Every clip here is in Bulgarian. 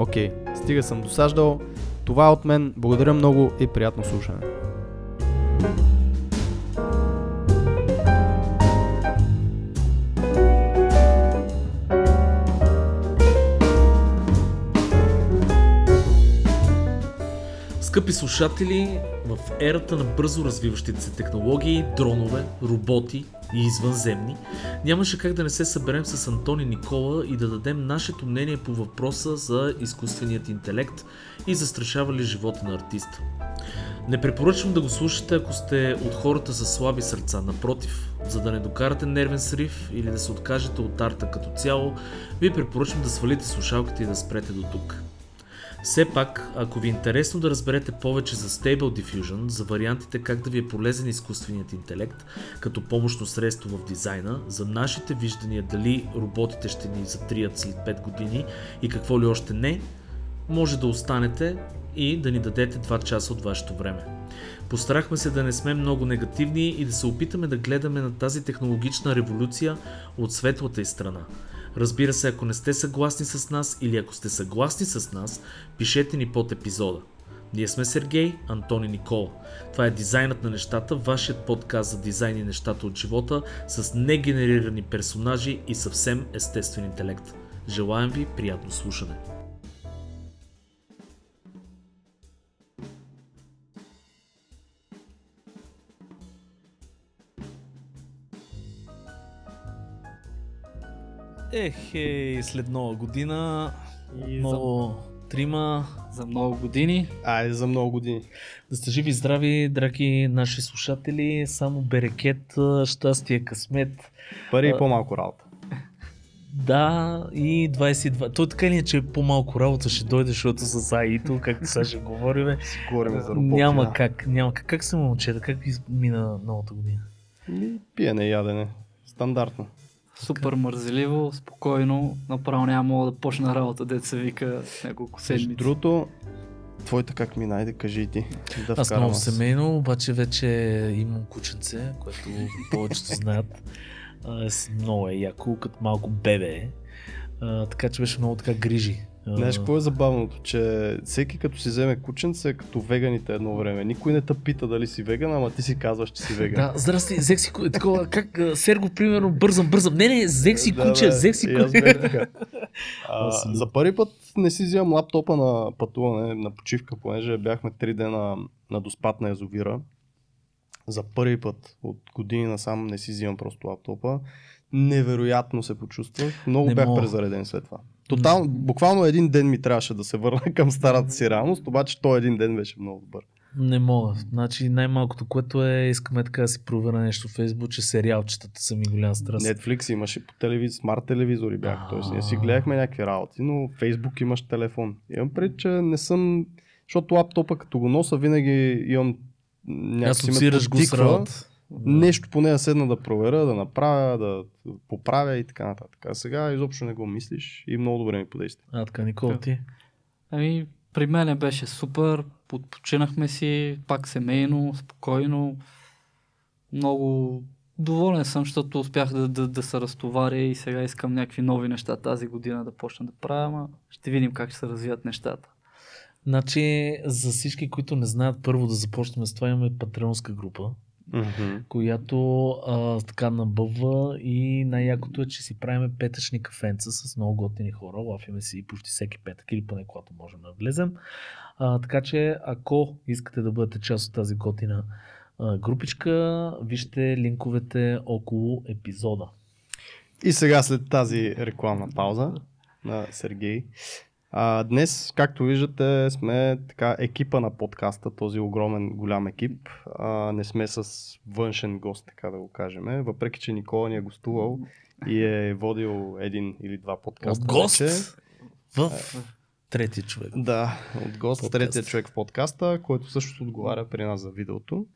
Окей, стига съм досаждал. Това е от мен. Благодаря много и приятно слушане. Скъпи слушатели, в ерата на бързо развиващите се технологии, дронове, роботи и извънземни, нямаше как да не се съберем с Антони Никола и да дадем нашето мнение по въпроса за изкуственият интелект и застрашава ли живота на артиста. Не препоръчвам да го слушате, ако сте от хората с слаби сърца. Напротив, за да не докарате нервен срив или да се откажете от арта като цяло, ви препоръчвам да свалите слушалките и да спрете до тук. Все пак, ако ви е интересно да разберете повече за Stable Diffusion, за вариантите как да ви е полезен изкуственият интелект като помощно средство в дизайна, за нашите виждания дали роботите ще ни затрият след 5 години и какво ли още не, може да останете и да ни дадете 2 часа от вашето време. Постарахме се да не сме много негативни и да се опитаме да гледаме на тази технологична революция от светлата и страна. Разбира се, ако не сте съгласни с нас или ако сте съгласни с нас, пишете ни под епизода. Ние сме Сергей, Антони Никола. Това е Дизайнът на нещата, вашият подкаст за дизайн и нещата от живота с негенерирани персонажи и съвсем естествен интелект. Желаем ви приятно слушане. Ех, е, след нова година, И много трима, за, за много години. Айде за много години. Да сте живи и здрави, драги наши слушатели. Само берекет, щастие, късмет. Пари и по-малко работа. Да, и 22. Той така ли е, че по-малко работа ще дойде, защото с АИТО, както сега ще говорим. Говорим за роботи. Няма да. как, няма как. Как се момчета, как ви мина новата година? Пиене ядене. Стандартно. Супер мързеливо, спокойно. Направо няма мога да почна работа, дет се вика няколко седмици. другото, твоята как мина, айде кажи и ти. Да Аз много семейно, обаче вече имам кученце, което повечето знаят. Много е яко, като малко бебе. А, така че беше много така грижи. Знаеш какво е забавното? Че всеки като си вземе кученце е като веганите едно време. Никой не те пита дали си веган, ама ти си казваш, че си веган. Да, здрасти, взех си такова, как Серго, примерно, бързам, бързам. Не, не, взех си Да, куче, взех си куче. А, за първи път не си взимам лаптопа на пътуване, на почивка, понеже бяхме три дена на доспад на язовира. За първи път от години насам не си взимам просто лаптопа. Невероятно се почувствах. Много Не бях мога. презареден след това. Тотално, буквално един ден ми трябваше да се върна към старата си реалност, обаче той един ден беше много добър. Не мога. Значи най-малкото, което е, искаме така да си проверя нещо в Фейсбук, че сериалчетата са ми голям страст. Netflix имаше по телевизор, смарт телевизори бяха, т.е. ние си гледахме някакви работи, но Facebook имаш телефон. Имам пред, че не съм, защото лаптопа като го носа винаги имам някакси ме подтиква. Нещо поне да седна да проверя, да направя, да поправя и така нататък. А сега изобщо не го мислиш и много добре ми подейства. А, така, Никола, ти? Ами, при мен беше супер, подпочинахме си, пак семейно, спокойно. Много доволен съм, защото успях да, да, да се разтоваря и сега искам някакви нови неща тази година да почна да правя, ама ще видим как ще се развият нещата. Значи, за всички, които не знаят, първо да започнем с това, имаме патреонска група. Която а, така набъбва и най-якото е, че си правиме петъчни кафенца с много готини хора. Лафиме си почти всеки петък или поне когато можем да влезем. А, така че ако искате да бъдете част от тази готина а, групичка, вижте линковете около епизода. И сега след тази рекламна пауза на Сергей. А, днес, както виждате, сме така екипа на подкаста, този огромен голям екип. А, не сме с външен гост, така да го кажем. Въпреки, че Никола ни е гостувал и е водил един или два подкаста. От гост вече. в трети човек. Да, от гост, Подкаст. третия човек в подкаста, който също отговаря при нас за видеото.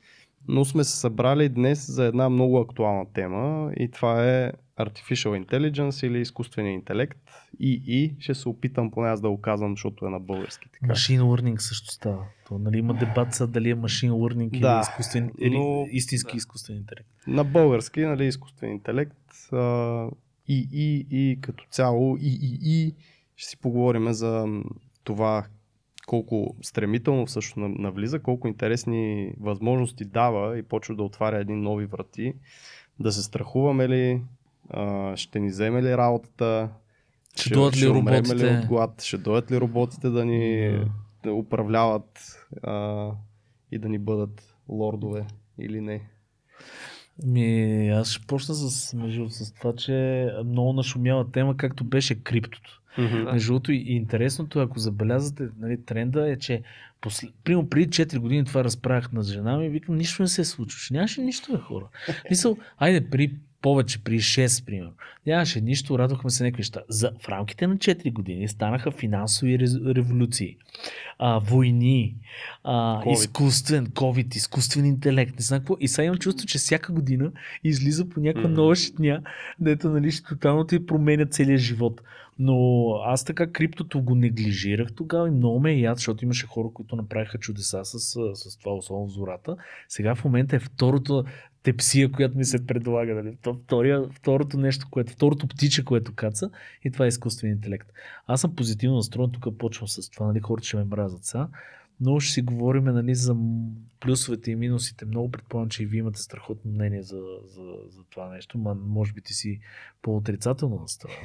Но сме се събрали днес за една много актуална тема и това е Artificial Intelligence или изкуствения интелект. И, и ще се опитам поне аз да го казвам, защото е на български. Така. Machine learning също става. То, нали, има дебат са дали е machine learning Да, или, изкуствен, или но- истински Да. изкуствен интелект. На български, нали, изкуствен интелект. А, и, и, и като цяло, и, и, и ще си поговорим за това колко стремително на- навлиза, колко интересни възможности дава и почва да отваря едни нови врати. Да се страхуваме ли, а, ще ни вземе ли работата, Ще дойдат ли роботите? ли от глад, ще дойдат ли роботите да ни Да. да управляват а, и да ни бъдат лордове или не. Ми, аз ще почна с, между с това, че много нашумява тема, както беше криптото. Между другото и, интересното, ако забелязвате, нали, тренда е, че после, примерно преди 4 години това разправях на жена ми викам, нищо не се случваше. Нямаше нищо, бе, хора. Мисъл, айде, при повече, при 6, примерно. Нямаше нищо, радвахме се някакви неща. За, в рамките на 4 години станаха финансови революции, а, войни, а, COVID. изкуствен, COVID, изкуствен интелект, не знам какво. И сега имам чувство, че всяка година излиза по някаква Мгм. нова щитня, дето нали, ще тотално ти променя целия живот. Но аз така криптото го неглижирах тогава и много ме е яд, защото имаше хора, които направиха чудеса с, с това, особено зората. Сега в момента е второто тепсия, която ми се предлага. То, втория, второто нещо, което, второто птиче, което каца и това е изкуствен интелект. Аз съм позитивно настроен, тук почвам с това, нали, хората ще ме мразят сега. Но ще си говорим нали, за плюсовете и минусите. Много предполагам, че и вие имате страхотно мнение за, за, за това нещо, ма може би ти си по-отрицателно настроен.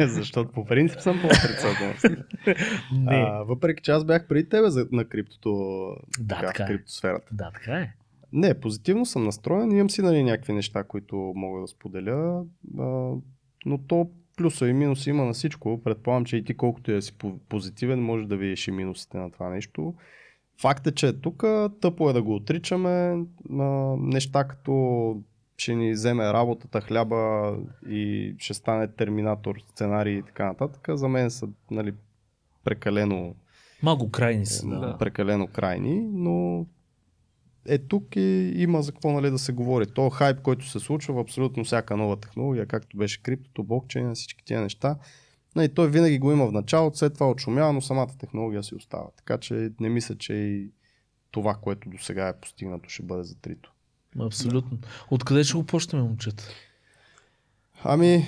Защото по принцип съм по-отрицателен. Не. А, въпреки че аз бях преди тебе за, на криптото, Да, така, така е. криптосферата. Да, така е. Не, позитивно съм настроен, имам си нали, някакви неща, които мога да споделя, а, но то плюса и минуси има на всичко. Предполагам, че и ти колкото да си по- позитивен, можеш да видиш и минусите на това нещо. Факт е, че е тук, тъпо е да го отричаме, а, неща като ще ни вземе работата, хляба и ще стане терминатор, сценарий и така нататък, за мен са нали, прекалено Малко крайни са. Да. прекалено крайни, но е тук и има за какво нали, да се говори. То хайп, който се случва в абсолютно всяка нова технология, както беше криптото, блокчейн, всички тия неща. Нали, той винаги го има в началото, след това отшумява, но самата технология си остава. Така че не мисля, че и това, което до сега е постигнато, ще бъде затрито. Абсолютно. Откъде ще го почнем, момчета? Ами,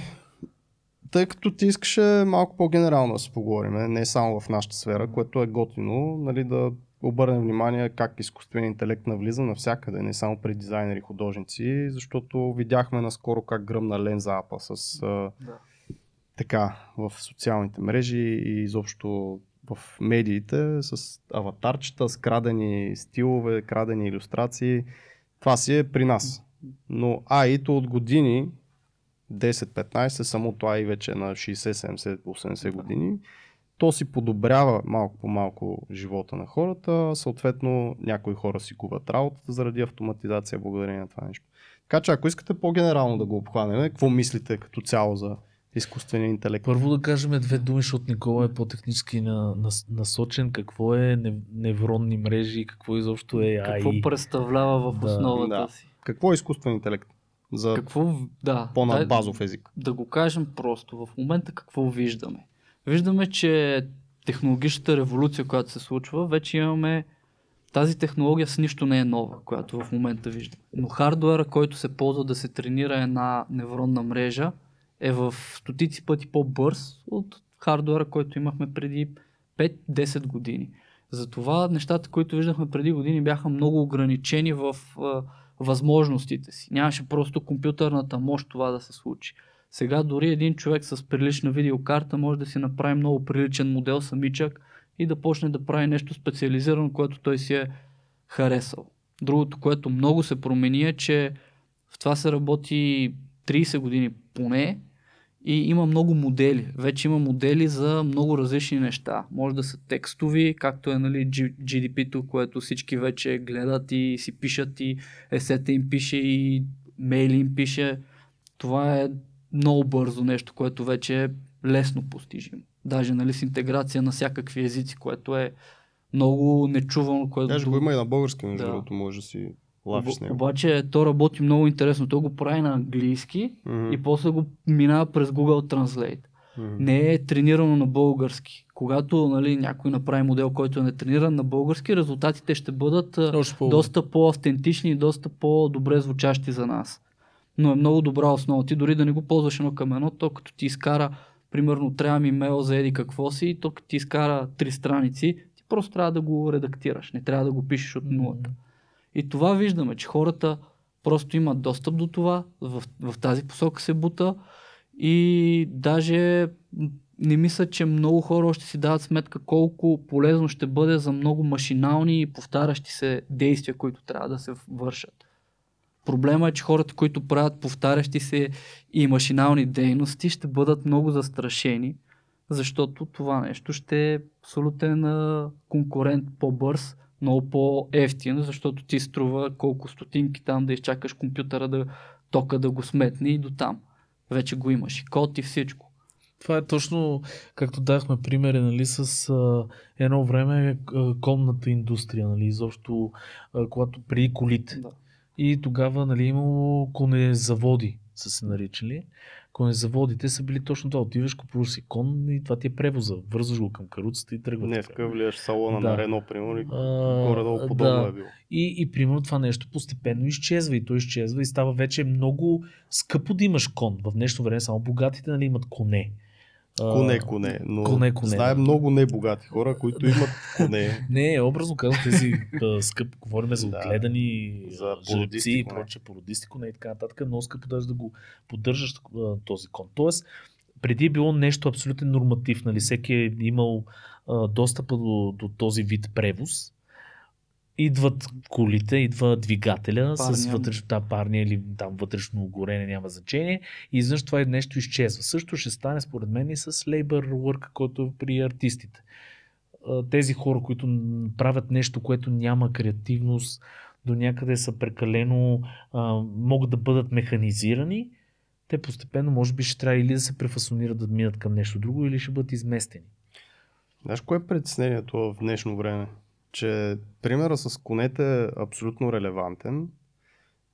тъй като ти искаше малко по-генерално да се поговорим, не само в нашата сфера, което е готино, нали, да обърнем внимание как изкуственият интелект навлиза навсякъде, не само при дизайнери, художници, защото видяхме наскоро как гръмна ленза апа с Да. така в социалните мрежи и изобщо в медиите с аватарчета, с крадени стилове, крадени иллюстрации. Това си е при нас. Но AI-то от години, 10-15, самото AI вече е на 60-70-80 години, то си подобрява малко по малко живота на хората, съответно някои хора си губят работата заради автоматизация благодарение на това нещо. Така че ако искате по-генерално да го обхванем, какво мислите като цяло за изкуствения интелект? Първо да кажем две думи, защото Никола е по-технически на, на, насочен. Какво е нев- невронни мрежи, какво изобщо е Какво AI. представлява в Да. основата Да. си? Какво е изкуствен интелект? За Какво, да. по-над дай- базов език. да го кажем просто. В момента какво виждаме? Виждаме, че технологичната революция, която се случва, вече имаме тази технология с нищо не е нова, която в момента виждаме. Но хардуера, който се ползва да се тренира една невронна мрежа, е в стотици пъти по-бърз от хардуера, който имахме преди 5-10 години. Затова нещата, които виждахме преди години, бяха много ограничени в, възможностите си. Нямаше просто компютърната мощ това да се случи. Сега дори един човек с прилична видеокарта може да си направи много приличен модел самичък и да почне да прави нещо специализирано, което той си е харесал. Другото, което много се промени е, че в това се работи 30 години поне и има много модели. Вече има модели за много различни неща. Може да са текстови, както е нали, GDP-то, което всички вече гледат и си пишат и есета им пише и мейли им пише. Това е много бързо нещо, което вече е лесно постижимо. Даже нали, с интеграция на всякакви езици, което е много нечувано. Което... Даже го има и на български, между да. другото, може да си лафиш с него. Обаче то работи много интересно. То го прави на английски mm-hmm. и после го минава през Google Translate. Mm-hmm. Не е тренирано на български. Когато нали, някой направи модел, който е не трениран на български, резултатите ще бъдат доста по-автентични и доста по-добре звучащи за нас. Но е много добра основа. Ти дори да не го ползваш едно към едно, то като ти изкара, примерно, трябва ми мейл за еди какво си, то като ти изкара три страници, ти просто трябва да го редактираш. Не трябва да го пишеш от нулата. И това виждаме, че хората просто имат достъп до това, в, в тази посока се бута и даже не мисля, че много хора още си дават сметка колко полезно ще бъде за много машинални и повтарящи се действия, които трябва да се вършат. Проблема е, че хората, които правят повтарящи се и машинални дейности, ще бъдат много застрашени, защото това нещо ще е абсолютен конкурент по-бърз много по-ефтин, защото ти струва колко стотинки там да изчакаш компютъра да тока да го сметне и до там. Вече го имаш и код и всичко. Това е точно както дахме примери нали, с а, едно време а, конната индустрия, нали, изобщо а, когато при колите. Да. И тогава нали, имало конезаводи, са се наричали конезаводите са били точно това. Отиваш, купуваш си кон и това ти е превоза. Вързваш го към каруцата и тръгваш. Не, в влияш салона да. на Рено, примерно, и горе-долу подобно да. е било. И, и примерно това нещо постепенно изчезва и то изчезва и става вече много скъпо да имаш кон. В днешно време само богатите нали, имат коне. Коне, коне. Но коне, коне. Знаем много небогати хора, които имат коне. не, образно казвам тези скъпо, говорим за отгледани за жеребци и проче, породисти коне и така нататък. Много скъпо даже да го поддържаш този кон. Тоест, преди е било нещо абсолютно норматив. Нали? Всеки е имал а, достъпа до, до този вид превоз идват колите, идва двигателя парня. с вътрешно да, парния или там вътрешно горене, няма значение. И изведнъж това нещо изчезва. Също ще стане според мен и с labor work, който е при артистите. Тези хора, които правят нещо, което няма креативност, до някъде са прекалено, а, могат да бъдат механизирани, те постепенно може би ще трябва или да се префасонират да минат към нещо друго, или ще бъдат изместени. Знаеш, кое е притеснението в днешно време? Че примера с конете е абсолютно релевантен,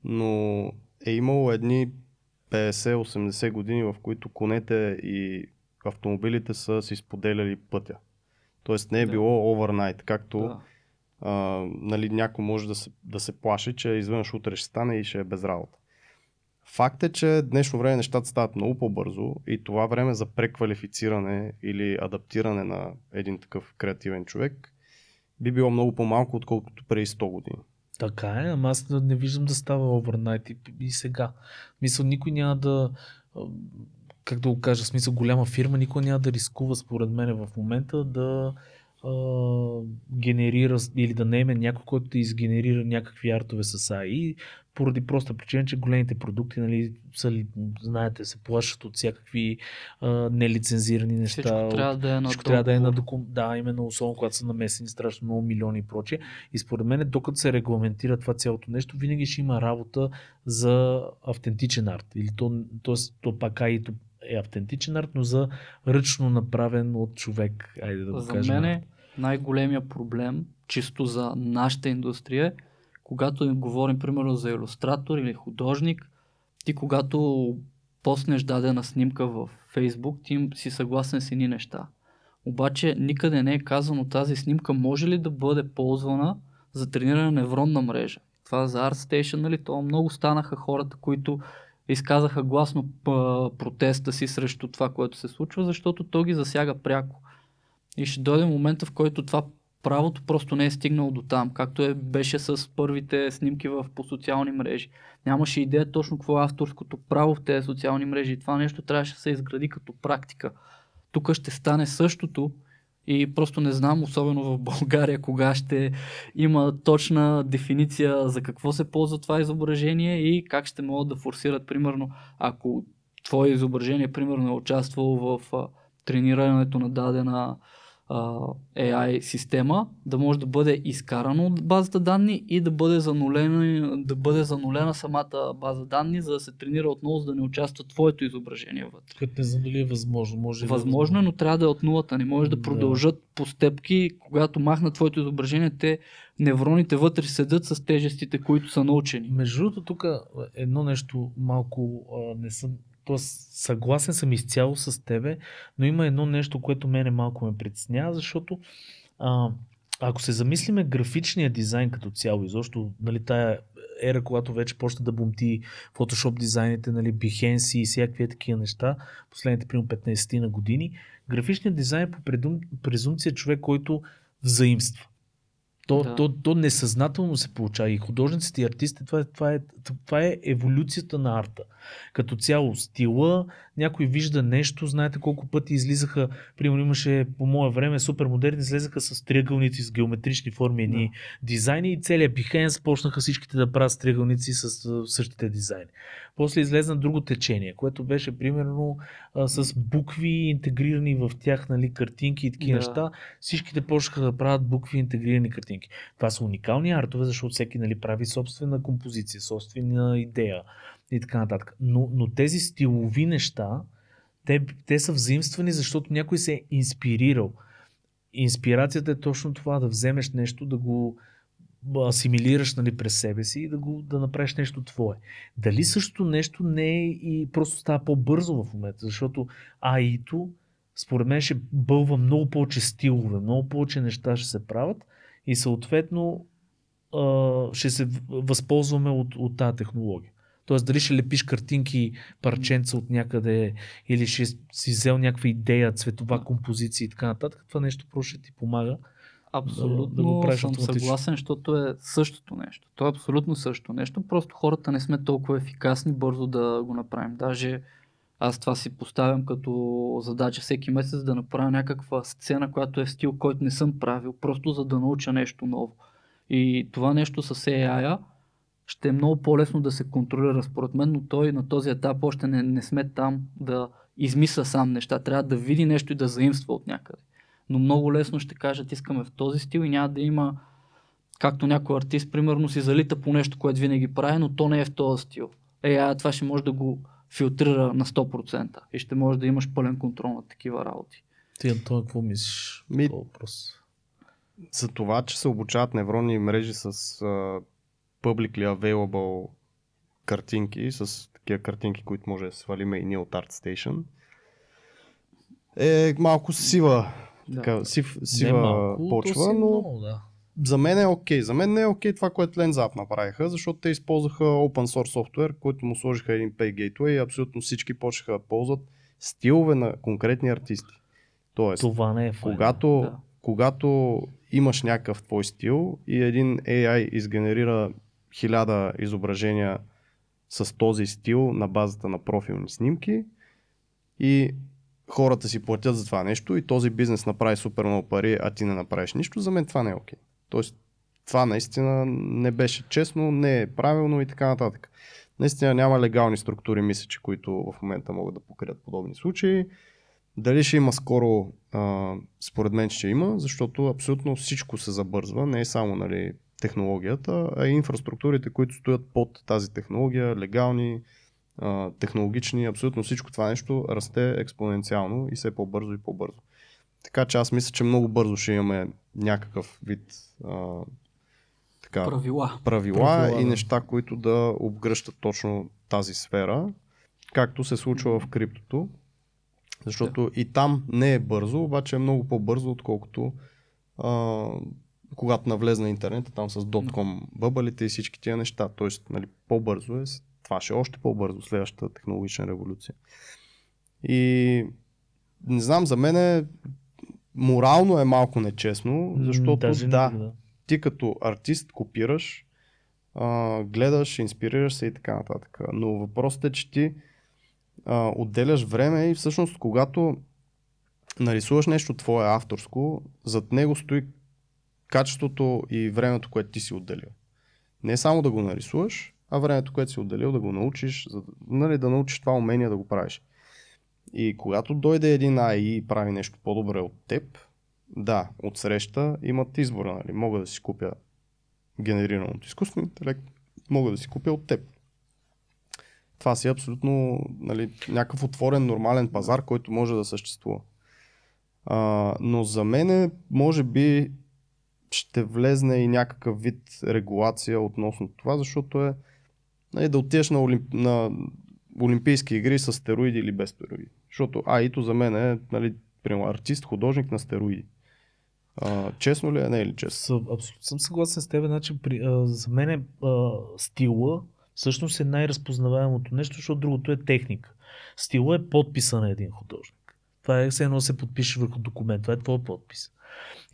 но е имало едни 50-80 години, в които конете и автомобилите са си споделяли пътя. Тоест не е да. било овернайт, както да. а, нали, някой може да се, да се плаши, че изведнъж утре ще стане и ще е без работа. Факт е, че днешно време нещата стават много по-бързо и това време за преквалифициране или адаптиране на един такъв креативен човек би било много по-малко, отколкото преди 100 години. Така е, ама аз не виждам да става овернайт и, и сега. Мисля, никой няма да, как да го кажа, смисъл голяма фирма, никой няма да рискува според мен в момента да а, генерира или да наеме някой, който да изгенерира някакви артове с AI, поради проста причина, че големите продукти, нали, са, знаете, се плашат от всякакви а, нелицензирани неща. Всичко трябва да е на трябва да е на докум... Да, именно, особено когато са намесени страшно много милиони и прочее. И според мен, докато се регламентира това цялото нещо, винаги ще има работа за автентичен арт. Или то, то, то пак и то е автентичен арт, но за ръчно направен от човек. Айде да го за кажем. мен най-големия проблем, чисто за нашата индустрия, когато говорим примерно за иллюстратор или художник, ти когато поснеш дадена снимка в Фейсбук, ти си съгласен с едни неща. Обаче никъде не е казано тази снимка може ли да бъде ползвана за трениране на невронна мрежа. Това за ArtStation, нали, то много станаха хората, които изказаха гласно протеста си срещу това, което се случва, защото то ги засяга пряко. И ще дойде момента, в който това правото просто не е стигнало до там, както е, беше с първите снимки в, по социални мрежи. Нямаше идея точно какво е авторското право в тези социални мрежи. И това нещо трябваше да се изгради като практика. Тук ще стане същото и просто не знам, особено в България, кога ще има точна дефиниция за какво се ползва това изображение и как ще могат да форсират, примерно, ако твое изображение, примерно, е участвало в тренирането на дадена AI система, да може да бъде изкарано от базата данни и да бъде, занулена, да бъде занулена самата база данни, за да се тренира отново, за да не участва твоето изображение вътре. Като не знам дали е възможно. Може Възможно е, но трябва да е от нулата. Не може да Да. продължат по степки. Когато махнат твоето изображение, те невроните вътре седят с тежестите, които са научени. Между другото, тук едно нещо малко а, не съм. Тоест, съгласен съм изцяло с тебе, но има едно нещо, което мене малко ме притеснява, защото а, ако се замислиме графичния дизайн като цяло, изобщо нали, тая ера, когато вече почна да бумти Photoshop дизайните, нали, Behance и всякакви такива неща, последните примерно 15 на години, графичният дизайн е по предум, презумпция човек, който взаимства. То, Да. то, то несъзнателно се получава. И художниците и артистите, това е, това, е, това е еволюцията на арта. Като цяло стила, някой вижда нещо, знаете колко пъти излизаха, примерно имаше по мое време супер модерни, излезаха с триъгълници, с геометрични форми, едни дизайни и целият Behance почнаха всичките да правят с триъгълници с същите дизайни. После излезна друго течение, което беше примерно а, с букви интегрирани в тях, нали, картинки и такива Да. неща. Всичките почнаха да правят букви интегрирани картинки. Това са уникални артове, защото всеки нали, прави собствена композиция, собствена идея и така нататък. Но, но тези стилови неща, те, те са взаимствани, защото някой се е инспирирал. Инспирацията е точно това, да вземеш нещо, да го асимилираш нали, през себе си и да, го, да направиш нещо твое. Дали същото нещо не е и просто става по-бързо в момента, защото AI-то според мен ще бълва много повече стилове, много повече неща ще се правят и съответно ще се възползваме от, от тази технология. Тоест дали ще лепиш картинки, парченца от някъде или ще си взел някаква идея, цветова композиция и така нататък, това нещо просто ще ти помага. Абсолютно да го правиш съм съгласен, защото е същото нещо. То е абсолютно същото нещо, просто хората не сме толкова ефикасни бързо да го направим. Даже аз това си поставям като задача всеки месец да направя някаква сцена, която е в стил, който не съм правил, просто за да науча нещо ново. И това нещо с AI ще е много по-лесно да се контролира според мен, но той на този етап още не, не сме там да измисля сам неща. Трябва да види нещо и да заимства от някъде но много лесно ще кажат искаме в този стил и няма да има както някой артист, примерно си залита по нещо, което винаги прави, но то не е в този стил. Е, а това ще може да го филтрира на 100% и ще може да имаш пълен контрол на такива работи. Ти, Антон, какво мислиш? Ми- по въпрос? За това, че се обучават невронни мрежи с uh, publicly available картинки, с такива картинки, които може да свалиме и ние от ArtStation, е малко сива, Да. така, сив, Не сива малко, почва, но много, да. За мен е окей. За мен не е окей това, което LensApp направиха, защото те използваха open source софтуер, който му сложиха един Pay Gateway и абсолютно всички почнаха да ползват стилове на конкретни артисти. Тоест, Това не е файно. когато, Да. когато имаш някакъв твой стил и един AI изгенерира хиляда изображения с този стил на базата на профилни снимки и хората си платят за това нещо и този бизнес направи супер много пари, а ти не направиш нищо, за мен това не е окей. Тоест, това наистина не беше честно, не е правилно и така нататък. Наистина няма легални структури, мисля, че които в момента могат да покрият подобни случаи. Дали ще има скоро, а, според мен ще има, защото абсолютно всичко се забързва, не е само нали, технологията, а и инфраструктурите, които стоят под тази технология, легални, а, технологични, абсолютно всичко това нещо расте експоненциално и все по-бързо и по-бързо. Така че аз мисля, че много бързо ще имаме някакъв вид а, така, Правила. правила, Правила, и да. неща, които да обгръщат точно тази сфера, както се случва в криптото. Защото и там не е бързо, обаче е много по-бързо, отколкото а, когато навлезе на интернета, там с .com бъбалите и всички тия неща. Тоест, нали, по-бързо е, това ще е още по-бързо, следващата технологична революция. И не знам, за мен е морално е малко нечестно, защото Даже да, го ти като артист копираш, а, гледаш, инспирираш се и така нататък. Но въпросът е, че ти а, отделяш време и всъщност когато нарисуваш нещо твое авторско, зад него стои качеството и времето, което ти си отделил. Не само да го нарисуваш, а времето, което си отделил да го научиш, за, да- нали, да научиш това умение да го правиш. И когато дойде един AI и прави нещо по-добре от теб, да, отсреща имат избора. Нали. Мога да си купя генерираното изкуствен интелект, мога да си купя от теб. Това си е абсолютно нали, някакъв отворен, нормален пазар, който може да съществува. А, но за мен може би ще влезне и някакъв вид регулация относно това, защото е нали, да отидеш на, олимп... на Олимпийски игри с стероиди или без стероиди. Защото АИто за мен е нали, примерно, артист, художник на стероиди. А, честно ли е? Не е ли честно? Абсолютно съм съгласен с теб. Значи, при, а, за мен е, а, стила всъщност е най-разпознаваемото нещо, защото другото е техника. Стила е подписа на един художник. Това е все едно се подпише върху документ. Това е твой подпис.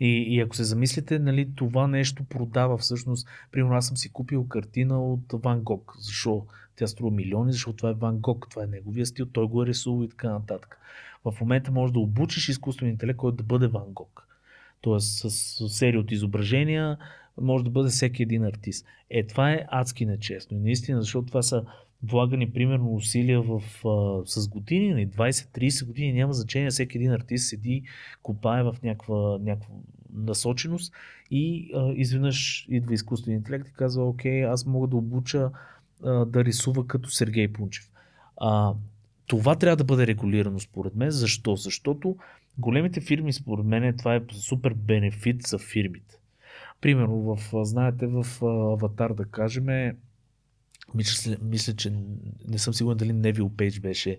И, и ако се замислите, нали, това нещо продава всъщност. Примерно аз съм си купил картина от Ван Гог. Защо? Тя струва милиони, защото това е Ван Гог, това е неговия стил, той го е рисувал и така нататък. В момента можеш да обучиш изкуствен интелект, който да бъде Ван Гог. Тоест с, с серия от изображения може да бъде всеки един артист. Е, това е адски нечестно. И наистина, защото това са влагани примерно усилия в, а, с години, нали, 20-30 години, няма значение, всеки един артист седи, копае в някаква, някаква насоченост и а, изведнъж идва изкуствен интелект и казва, окей, аз мога да обуча да рисува като Сергей Пунчев. А, това трябва да бъде регулирано според мен. Защо? Защото големите фирми, според мен, това е супер бенефит за фирмите. Примерно, в, знаете, в Аватар, да кажем, мисля, мисля, че не съм сигурен дали Невил Пейдж беше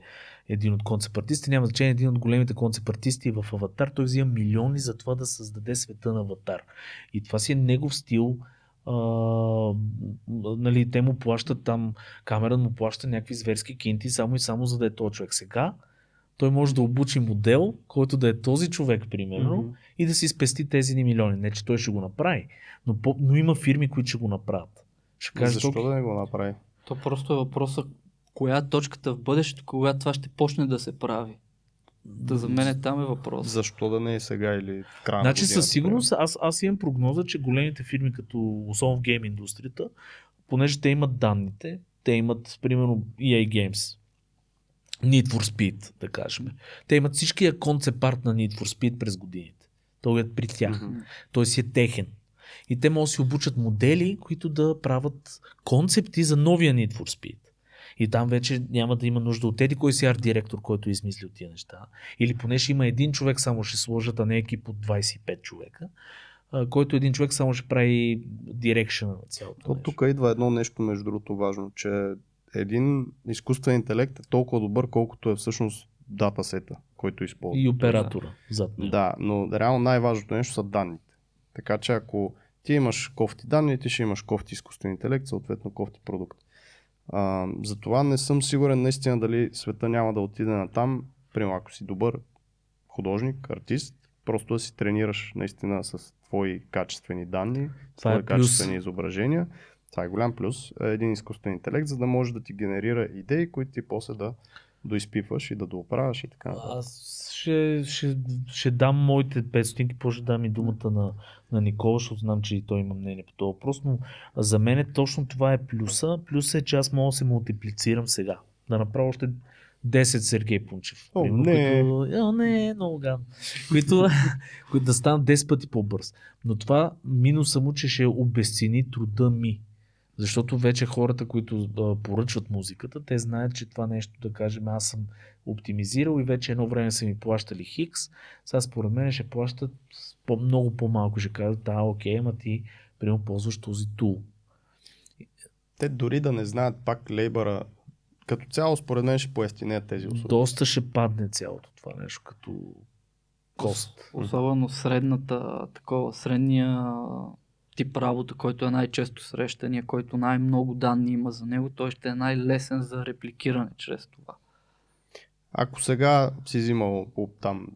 един от концепт артисти. Няма значение, един от големите концепт артисти в Аватар. Той взима милиони за това да създаде света на Аватар. И това си е негов стил. А, нали, те му плащат там, камера му плаща някакви зверски кинти, само и само за да е този човек. Сега той може да обучи модел, който да е този човек, примерно, Мгм. и да си спести тези ни милиони. Не, че той ще го направи, но, по, но има фирми, които ще го направят. Ще кажа, Защо толкова- да не го направи? То просто е въпроса коя е точката в бъдещето, когато това ще почне да се прави. Да за мен там е въпрос. Защо да не е сега или в края на Значи със сигурност аз, аз имам прогноза, че големите фирми, като особено в гейм индустрията, понеже те имат данните, те имат примерно EA Games, Need for Speed, да кажем. Те имат всичкия концепт на Need for Speed през годините. Той е при тях. Мгм. Той си е техен. И те могат да си обучат модели, които да правят концепти за новия Need for Speed. И там вече няма да има нужда от еди кой си арт директор, който е измислил тия неща. Или поне ще има един човек само ще сложат, а не екип от 25 човека, който един човек само ще прави дирекшена на цялото То нещо. тук идва едно нещо, между другото, важно, че един изкуствен интелект е толкова добър, колкото е всъщност датасета, който използва. И оператора зад него. Да, но реално най-важното нещо са данните. Така че ако ти имаш кофти данни, ти ще имаш кофти изкуствен интелект, съответно кофти продукт. А, затова не съм сигурен наистина дали света няма да отиде на там, примерно ако си добър художник, артист, просто да си тренираш наистина с твои качествени данни, Това е твои плюс. качествени изображения. Това е голям плюс. Е Един изкуствен интелект, за да може да ти генерира идеи, които ти после да доизпиваш и да дооправяш и така нататък. Аз ще, ще, ще дам моите 5 стотинки, после ще дам и думата на, на Никола, защото знам, че и той има мнение по този въпрос, но за мен е точно това е плюса. Плюсът е, че аз мога да се мултиплицирам сега. Да направя още 10 Сергей Пунчев. О, примерно, не. Които, О, не, е много гадно. които, които да станат 10 пъти по-бърз. Но това минуса му, че ще обесцени труда ми. Защото вече хората, които а, поръчват музиката, те знаят, че това нещо, да кажем, аз съм оптимизирал и вече едно време са ми плащали хикс, сега според мен ще плащат по- много по-малко. Ще кажат, да, окей, ама ти примерно ползваш този тул. Те дори да не знаят пак лейбъра, като цяло според мен ще поевтинеят тези услуги. Доста ще падне цялото това нещо като кост. Особено средната, такова, средния тип работа, който е най-често срещания, който най-много данни има за него, той ще е най-лесен за репликиране чрез това. Ако сега си взимал там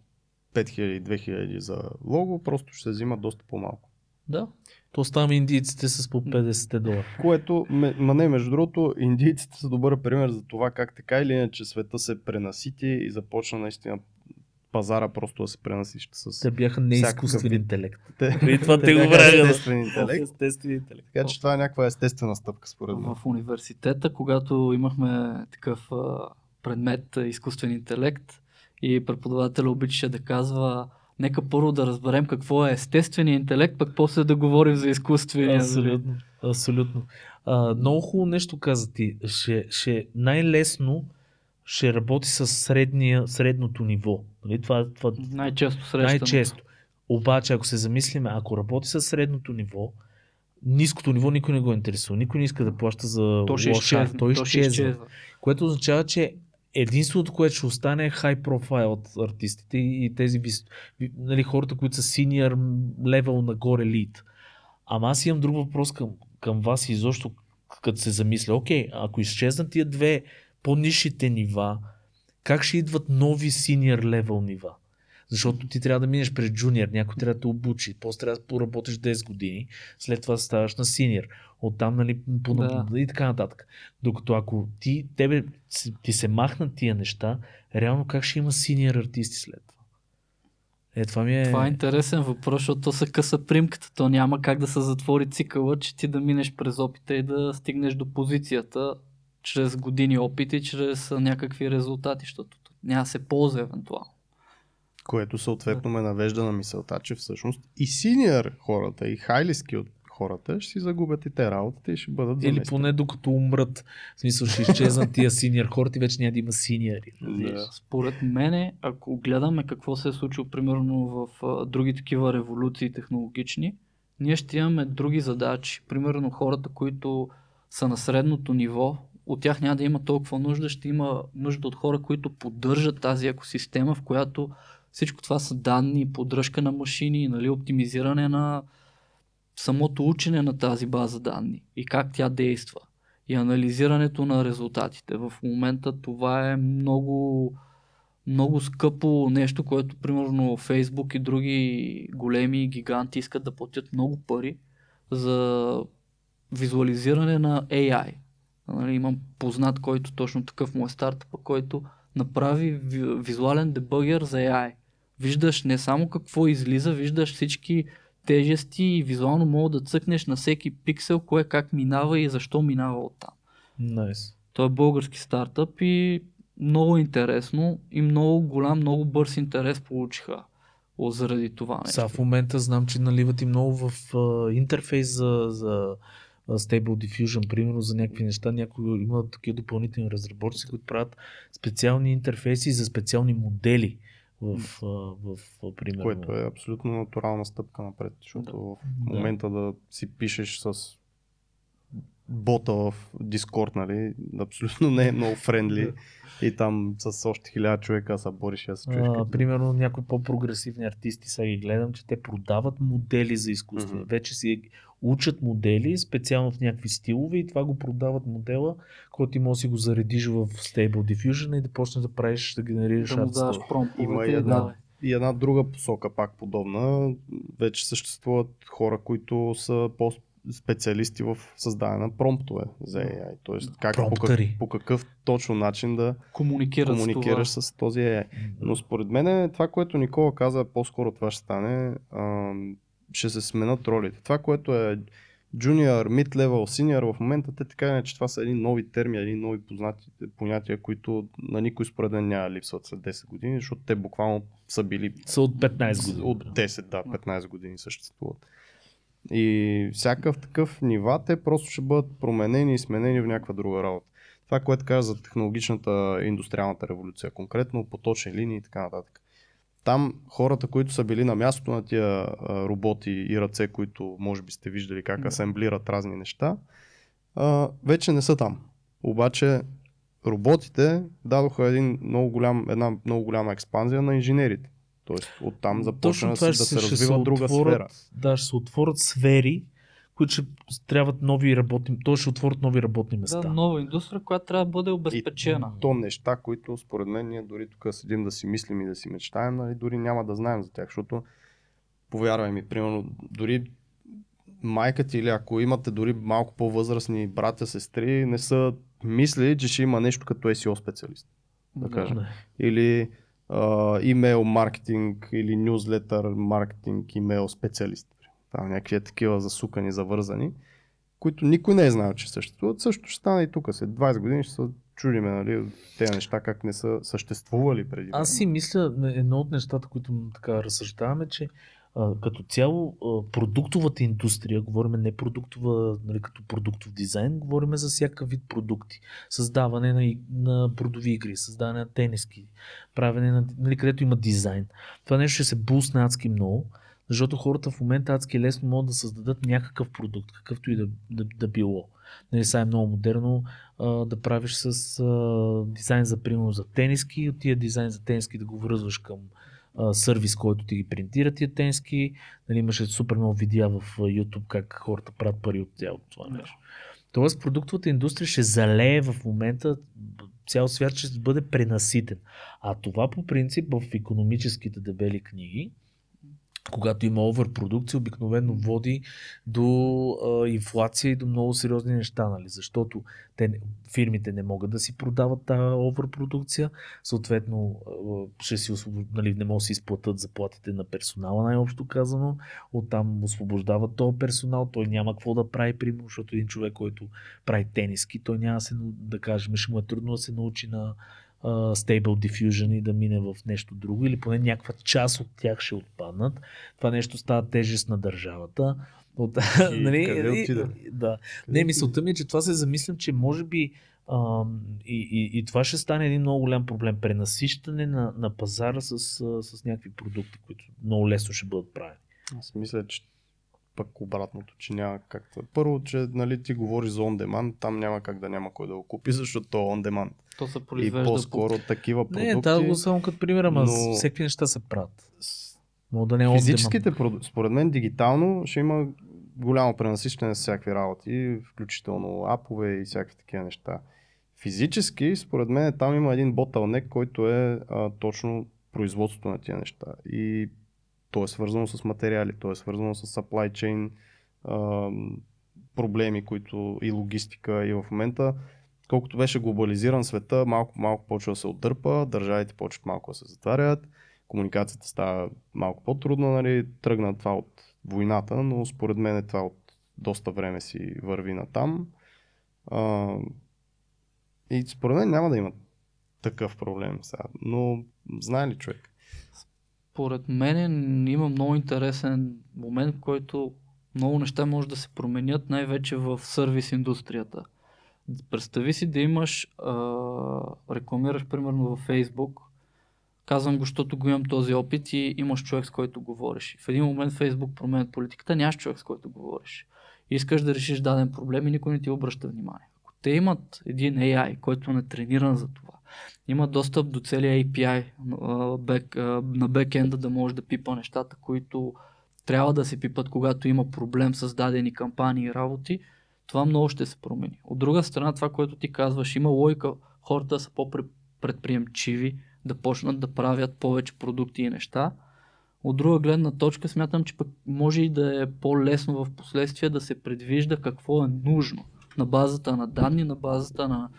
5000-2000 за лого, просто ще се взима доста по-малко. Да. То оставаме индийците с по 50 долара. Което, ма не, между другото, индийците са добър пример за това как така или иначе света се пренасити и започна наистина пазара просто да се пренасища с... Те бяха вид. интелект. Те, Преди това те го правиха. естествен интелект. Естествен интелект. Така че това е някаква естествена стъпка според мен. В университета, когато имахме такъв предмет изкуствен интелект и преподавателя обичаше да казва нека първо да разберем какво е естественият интелект, пък после да говорим за изкуствения. нали? Абсолютно. Абсолютно. А, много хубаво нещо каза ти. Ще, ще най-лесно ще работи с средния, средното ниво. Нали? Това, това Най-често срещано. най-често. Обаче, ако се замислиме, ако работи с средното ниво, ниското ниво никой не го интересува. Никой не иска да плаща за То ще лош изчезне. арт. Той ще изчезва. изчезва. Което означава, че единственото, което ще остане е хай профайл от артистите и тези нали, хората, които са синьор левел нагоре лид. Ама аз имам друг въпрос към, към вас и изобщо като се замисля. Окей, ако изчезнат тия две по-нишите нива, как ще идват нови синьор левел нива? Защото ти трябва да минеш през джуниор, някой трябва да те обучи, после трябва да поработиш 10 години, след това ставаш на синьор. Оттам, нали, по, Да. и така нататък. Докато ако ти, тебе, ти се махнат тия неща, реално как ще има синьор артисти след това? Е, това ми е... Това е интересен въпрос, защото то се къса примката. То няма как да се затвори цикъла, че ти да минеш през опита и да стигнеш до позицията чрез години опит и чрез някакви резултати, защото няма да се ползва евентуално. Което съответно ме навежда на мисълта, че всъщност и синьор хората, и хайли скилд хората ще си загубят и те работата и ще бъдат Или заместени. поне докато умрат. В смисъл ще изчезнат тия синьор хората и вече няма да има синьори. Да. Според мене, ако гледаме какво се е случило примерно в а, други такива революции технологични, ние ще имаме други задачи. Примерно хората, които са на средното ниво, от тях няма да има толкова нужда, ще има нужда от хора, които поддържат тази екосистема, в която всичко това са данни, поддръжка на машини, нали, оптимизиране на самото учене на тази база данни и как тя действа и анализирането на резултатите. В момента това е много, много скъпо нещо, което примерно Facebook и други големи гиганти искат да платят много пари за визуализиране на AI. Нали, имам познат, който точно такъв му е стартъп, който направи ви- визуален дебъгър за AI. Виждаш не само какво излиза, виждаш всички тежести и визуално мога да цъкнеш на всеки пиксел, кое как минава и защо минава оттам. Найс. Той е български стартъп и много интересно и много голям, много бърз интерес получиха заради това нещо. В момента знам, че наливат и много в а, интерфейс за, за Stable Diffusion, примерно за някакви неща. Някои има такива допълнителни разработчици, които правят специални интерфейси за специални модели в, в, в примерно. Което е абсолютно натурална стъпка напред, защото в Да. момента да си пишеш с бота в Discord, нали, абсолютно не е много френдли и там с още хиляда човека се бориш и да се чуеш. А, примерно някои по-прогресивни артисти, сега ги гледам, че те продават модели за изкуство. Мгм. Вече си учат модели специално в някакви стилове и това го продават модела, който ти може да си го заредиш в Stable Diffusion и да почнеш да правиш, да генерираш да му арт даваш стори. промповете Има и една-. И една друга посока, пак подобна, вече съществуват хора, които са по-специалисти в създаване на промптове за AI. Тоест, как, по, как, Промптъри. по какъв точно начин да Комуникират комуникираш с това. с този AI. Но според мен това, което Никола каза, по-скоро това ще стане, ам, ще се сменят ролите. Това, което е junior, mid-level, senior в момента, те така или иначе това са едни нови термини, едни нови познати понятия, които на никой според мен няма липсват след 10 години, защото те буквално са били Са от 15 години. от 10, да, 15 години съществуват. И всякакъв такъв нива, те просто ще бъдат променени и сменени в някаква друга работа. Това, което каза за технологичната индустриалната революция, конкретно поточни линии и така нататък. Там хората, които са били на мястото на тия роботи и ръце, които може би сте виждали как Да. асемблират разни неща, а, вече не са там. Обаче роботите дадоха един много голям, една много голяма експанзия на инженерите. Тоест оттам започна да, се, да се развива друга отворят, сфера. Да, ще се отворят сфери, които ще трябват нови работни, то ще отворят нови работни места. Да, нова индустрия, която трябва да бъде обезпечена. То неща, които според мен ние дори тук седим да си мислим и да си мечтаем, нали, дори няма да знаем за тях, защото повярвай ми, примерно, дори майка ти или ако имате дори малко по-възрастни братя, сестри, не са мислили, че ще има нещо като SEO специалист. Да, кажем. Не. Или а, имейл маркетинг, или нюзлетър маркетинг, имейл специалист. Там някакви е такива засукани, завързани, които никой не е знал, че съществуват. Също ще стане и тук. След 20 години ще се чудиме, нали, тези неща как не са съществували преди. Аз си мисля, едно от нещата, които така разсъждаваме, че а, като цяло а, продуктовата индустрия, говорим не продуктова, нали, като продуктов дизайн, говорим за всякакъв вид продукти. Създаване на, на бродови игри, създаване на тениски, правене на, нали, където има дизайн. Това нещо ще се бусне адски много, защото хората в момента адски лесно могат да създадат някакъв продукт, какъвто и да, да, да било. Нали, сега е много модерно а, да правиш с а, дизайн за примерно за тениски и от тия дизайн за тениски да го връзваш към а, сервис, който ти ги принтира тия тениски. Нали, имаше супер много видеа в YouTube как хората правят пари от цялото това нещо. Тоест продуктовата индустрия ще залее в момента цял свят ще бъде пренаситен. А това по принцип в економическите дебели книги, когато има оверпродукция, обикновено води до а, инфлация и до много сериозни неща, нали? защото те, фирмите не могат да си продават тази оверпродукция, съответно ще си нали, не могат да си изплатят заплатите на персонала, най-общо казано, оттам освобождават този персонал, той няма какво да прави, примерно, защото един човек, който прави тениски, той няма се, да кажем, ще му е трудно да се научи на а, Stable Diffusion и да мине в нещо друго, или поне някаква част от тях ще отпаднат. Това нещо става тежест на държавата. От, И къде отиде? Да. Не, мисълта ми е, че това се замислям, че може би а, и, и, и това ще стане един много голям проблем. Пренасищане на, на пазара с, с някакви продукти, които много лесно ще бъдат правени. Аз мисля, че пък обратното, че няма как. да- Първо, че нали, ти говориш за on demand, там няма как да няма кой да го купи, защото то е on demand. То се И произвежда по-скоро такива продукти. Не, да, го само като пример, ама но- но... всеки неща се правят. Мога да не е. Физическите продукти, според мен дигитално ще има голямо пренасищане с всякакви работи, включително апове и всякакви такива неща. Физически, според мен, там има един ботълнек, който е а, точно производството на тия неща. И то е свързано с материали, то е свързано с supply chain проблеми, които и логистика. И в момента, колкото беше глобализиран света, малко малко почва да се отдърпа, държавите почват малко да се затварят, комуникацията става малко по-трудна, нали, тръгна това от войната, но според мен това от доста време си върви на там. И според мен няма да има такъв проблем сега, но знае ли човек? Поред мен има много интересен момент, в който много неща може да се променят, най-вече в сервис индустрията. Представи си да имаш, а, рекламираш примерно във Facebook, казвам го, защото го имам този опит и имаш човек с който говориш. В един момент Facebook променят политиката, нямаш човек с който говориш. Искаш да решиш даден проблем и никой не ти обръща внимание. Ако те имат един AI, който не е трениран за това, има достъп до целия API на бекенда да може да пипа нещата, които трябва да се пипат, когато има проблем с дадени кампании и работи, това много ще се промени. От друга страна, това, което ти казваш, има логика хората са по-предприемчиви, да почнат да правят повече продукти и неща. От друга гледна точка, смятам, че пък може и да е по-лесно в последствие да се предвижда какво е нужно на базата на данни, на базата на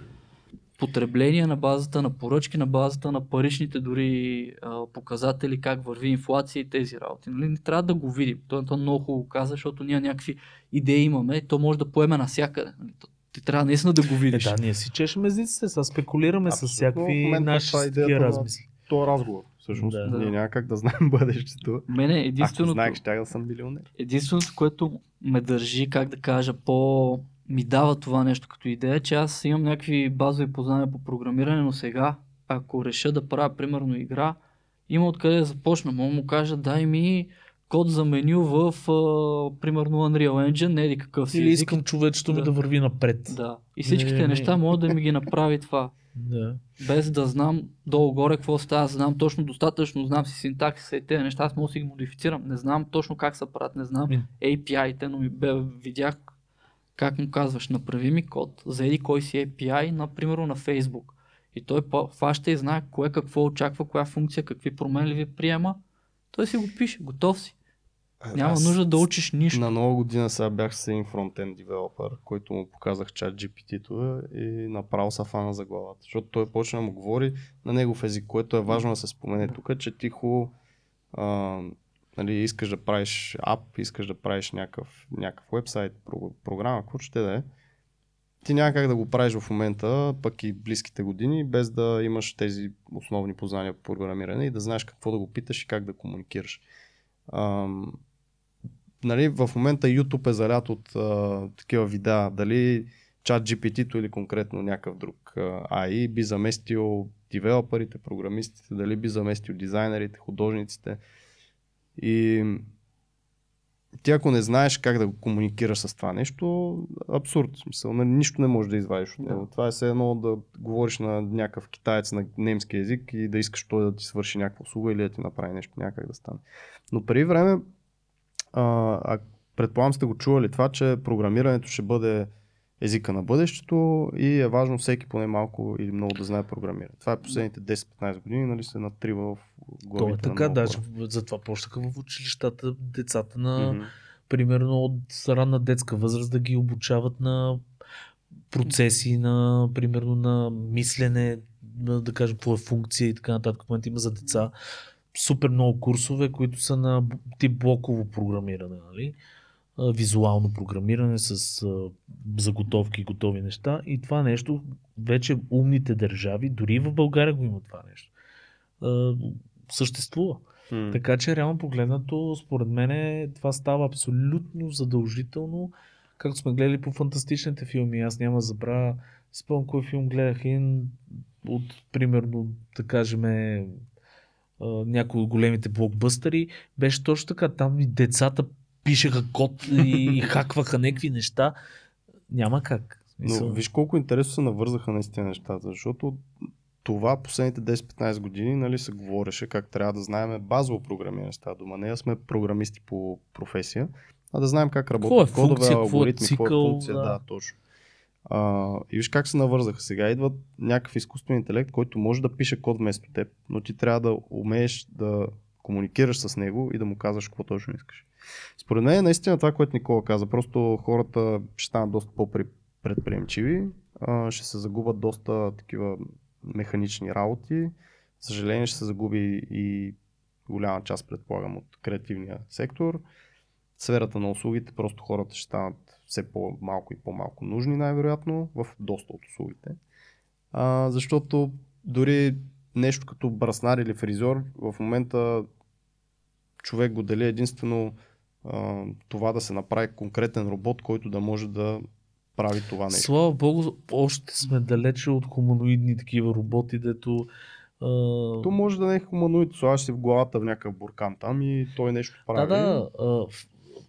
потребление, на базата на поръчки, на базата на паричните дори а, показатели, как върви инфлация и тези работи. Нали? Не трябва да го видим. То, то много хубаво каза, защото ние някакви идеи имаме и то може да поеме навсякъде. Нали? Ти трябва наистина да го Е, видиш. да, ние си чешем езиците, сега спекулираме с Абсолютно. В всякакви наши е идеята на- размисли. То е разговор. Всъщност, Да. ние Да. няма как да знаем бъдещето. Мене Ако единственото... знаех, щях да съм милионер. Единственото, което ме държи, как да кажа, по ми дава това нещо като идея, че аз имам някакви базови познания по програмиране, но сега, ако реша да правя примерно игра, има откъде да започна. Мога му кажа, дай ми код за меню в, а, примерно, Unreal Engine, не еди какъв си Или искам човечето ми Да. да върви напред. Да. И всичките Не, не. неща могат да ми ги направи това. Да. без да знам долу-горе какво става, знам точно достатъчно, знам си синтаксиса и тези неща, аз мога да си ги модифицирам. Не знам точно как се правят, не знам API-те, но ми бе, видях как му казваш, направи ми код за еди кой си API, например на Facebook. И той фаща и знае кое какво очаква, коя функция, какви променливи приема. Той си го пише, готов си. Няма Аз нужда да учиш нищо. На нова година сега бях с един фронтенд девелопър, който му показах чат GPT-то и направо са фана за главата. Защото той почна да му говори на негов език, което е важно да се спомене тук, че ти хубаво нали, искаш да правиш ап, искаш да правиш някакъв, някакъв вебсайт, про- програма, какво ще да е. Ти няма как да го правиш в момента, пък и близките години, без да имаш тези основни познания по програмиране и да знаеш какво да го питаш и как да комуникираш. Ам, нали, в момента YouTube е залят от а, такива видеа, дали чат GPT-то или конкретно някакъв друг AI би заместил девелоперите, програмистите, дали би заместил дизайнерите, художниците. И ти ако не знаеш как да го комуникираш с това нещо, абсурд. Смисъл, нали, нищо не можеш да извадиш от него. Това е все едно да говориш на някакъв китаец на немски язик и да искаш той да ти свърши някаква услуга или да ти направи нещо, някак да стане. Но преди време а, а предполагам сте го чували това, че програмирането ще бъде езика на бъдещето и е важно всеки поне малко или много да знае програмиране. Това е последните 10-15 години, нали се натрива в То главите е на така, много даже затова почнаха в училищата децата на, Мгм. примерно от ранна детска възраст да ги обучават на процеси, на, примерно на мислене, на, да кажем, какво е функция и така нататък. В момента има за деца супер много курсове, които са на тип блоково програмиране, нали? Визуално програмиране с заготовки и готови неща. И това нещо вече умните държави, дори в България го има това нещо. Съществува. М. Така че, реално погледнато, според мен това става абсолютно задължително, както сме гледали по фантастичните филми. Аз няма да забравя, спомням кой филм гледах един от, примерно, да кажем, някои от големите блокбъстъри. Беше точно така. Там и децата пишеха код и, и хакваха някакви неща. Няма как. Но виж колко интересно се навързаха наистина нещата, защото това последните 10-15 години нали, се говореше как трябва да знаем базово програмиране с тази дума. Не сме програмисти по професия, а да знаем как Какво е работят кодове, функция, е алгоритми, какво е цикъл, функция. да. Да, точно. А, и виж как се навързаха. Сега идва някакъв изкуствен интелект, който може да пише код вместо теб, но ти трябва да умееш да комуникираш с него и да му казваш какво точно искаш. Според мен наистина това, което Никола каза. Просто хората ще станат доста по-предприемчиви, ще се загубят доста такива механични работи. Съжаление ще се загуби и голяма част, предполагам, от креативния сектор. Сферата на услугите, просто хората ще станат все по-малко и по-малко нужни, най-вероятно, в доста от услугите. А, защото дори нещо като браснар или фризьор, в момента човек го дели единствено а, това да се направи конкретен робот, който да може да прави това нещо. Слава Богу, още сме далече от хуманоидни такива роботи, дето а, То може да не е хуманоид, слагаш си в главата в някакъв буркан там и той нещо Да, прави. да. А, в-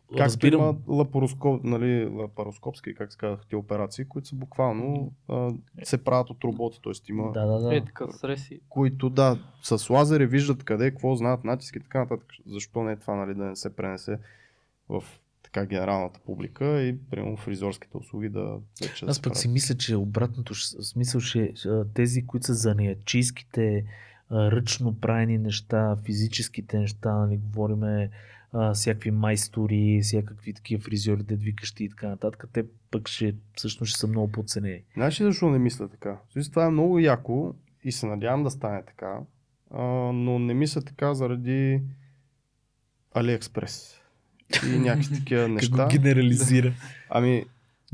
Както разбирам. има лапароскоп, нали, лапароскопски, как се казах, ти операции, които са буквално а, се правят от роботи, т.е. има, Да, да, да. Е, така, които да, с лазери виждат къде, какво знаят, натиски и така нататък. Защо не е това, нали, да не се пренесе в така генералната публика и примерно фризорските услуги да вече да Аз се пък си мисля, че обратното, смисъл, ще тези, които са занаячийските, ръчно правени неща, физическите неща, нали, говориме а, всякакви майстори, всякакви такива фризьори, дедвикащи и така нататък, те пък ще, всъщност ще са много подценени. Знаеш ли защо не мисля така? Смисъл, Това е много яко и се надявам да стане така, а, но не мисля така заради Алиекспрес и някакви такива Как неща. го генерализира. Ами,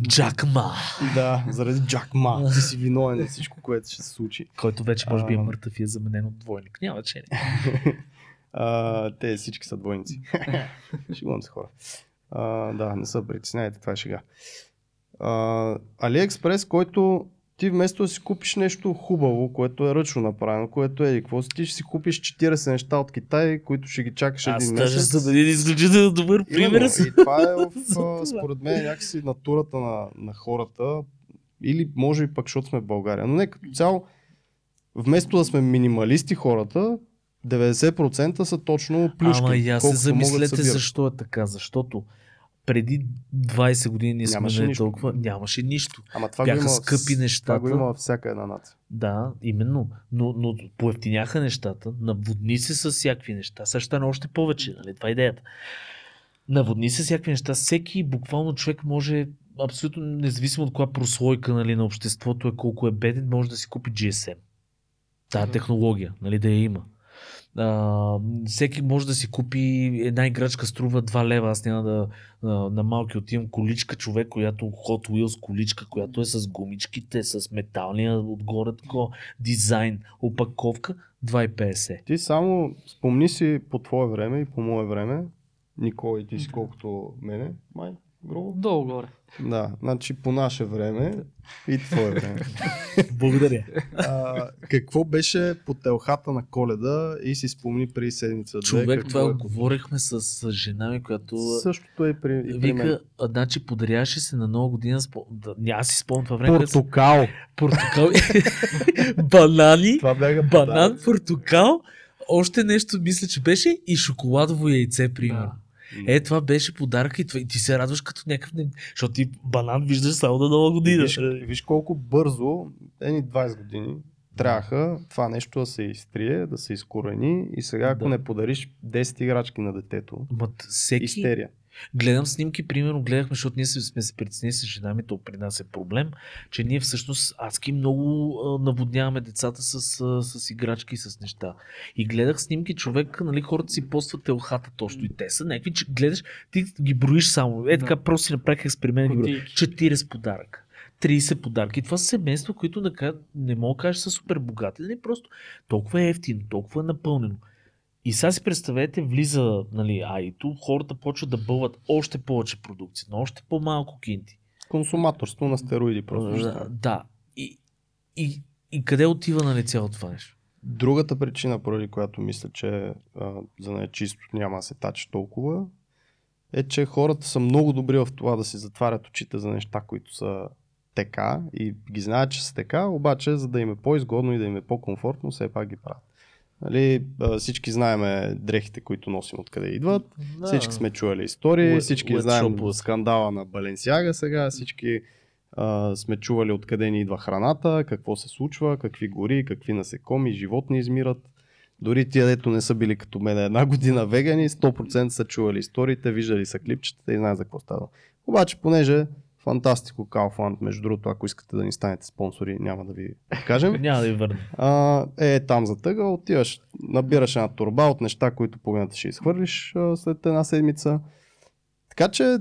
Джак Ма, да, заради Джак Ма. Ти си виновен за всичко, което ще се случи. който вече може би е мъртъв и е заменен от двойник. Няма значение. А, те всички са двойници. Шегувам се хора. А, да, не са притесняйте, това е шега. А, Алиекспрес, който ти вместо да си купиш нещо хубаво, което е ръчно направено, което е какво си, ти ще си купиш 40 неща от Китай, които ще ги чакаш Аз един даже месец. съм един изключително добър Именно. пример. И това е в, според мен някакси натурата на, на хората или може би пък, защото сме в България. Но не като цяло, вместо да сме минималисти хората, 90% са точно плюшки. Ама и аз се замислете защо е така. Защото преди 20 години сме Нямаше не нищо. толкова, нямаше нищо. Ама това Бяха го има, скъпи нещата. Това го има във всяка една нация. Да, именно. Но, но поевтиняха нещата, наводни се с всякакви неща. Сега ще стане още повече, нали? Това е идеята. Наводни се с всякакви неща. Всеки буквално човек може, абсолютно независимо от коя прослойка нали, на обществото е, колко е беден, може да си купи GSM. Тая Да. технология, нали, да я има. А, всеки може да си купи една играчка струва 2 лева. Аз няма да а, на малки отивам количка човек, която Hot Wheels количка, която е с гумичките, с металния отгоре такова дизайн, опаковка 2,50. Ти само спомни си по твое време и по мое време, Никола и ти си колкото мене, май, грубо. Долу-горе. Да, значи по наше време и твое време. Благодаря. А, какво беше по телхата на коледа и си спомни при седмица Човек, какво това е говорихме с, с жена ми, която Същото е при, и при мен. вика, а, значи подаряваше се на нова година, спо... да, няма си спомням това време, Портокал. портокал, банани, Това бяха банан, портокал, още нещо мисля, че беше и шоколадово яйце, примерно. Да. Е, това беше подарък и, това, и ти се радваш като някакъв... Защото ти банан виждаш само на нова година. Виж, виж колко бързо, едни 20 години, трябваха това нещо да се изтрие, да се изкорени и сега ако Да. не подариш 10 играчки на детето, т- всеки... истерия. Гледам снимки, примерно гледахме, защото ние сме се притеснили с жена ми, то при нас е проблем, че ние всъщност адски много а, наводняваме децата с, а, с играчки и с неща. И гледах снимки, човек, нали, хората си постват телхата точно и те са някакви, че гледаш, ти ги броиш само. Е така, Да. просто си направих експеримент. Кутийки. 40 подаръка. 30 подарки. Това са семейства, които не мога да кажа са супер богати, нали? просто толкова е ефтино, толкова е напълнено. И сега си представете, влиза нали, Айто, хората почват да бълват още повече продукция, на още по-малко кинти. Консуматорство на стероиди просто. да, стане. да. И, и, и къде отива нали, цялото това нещо? Другата причина, поради която мисля, че а, за да е чисто няма да се тачи толкова, е, че хората са много добри в това да си затварят очите за неща, които са така и ги знаят, че са така, обаче за да им е по-изгодно и да им е по-комфортно, все пак ги правят. Нали, всички знаеме дрехите, които носим откъде идват, Да. всички сме чували истории, Уе- всички знаем шопове. скандала на Баленсиага сега, всички а, сме чували откъде ни идва храната, какво се случва, какви гори, какви насекоми, животни измират. Дори тия, дето не са били като мен една година вегани, 100% са чували историите, виждали са клипчетата и знаят за какво става. Обаче, понеже Фантастико Kaufland, между другото, ако искате да ни станете спонсори, няма да ви кажем. Няма да ви върна. А, е там за тъга, отиваш, набираш една турба от неща, които половината ще изхвърлиш а, след една седмица. Така че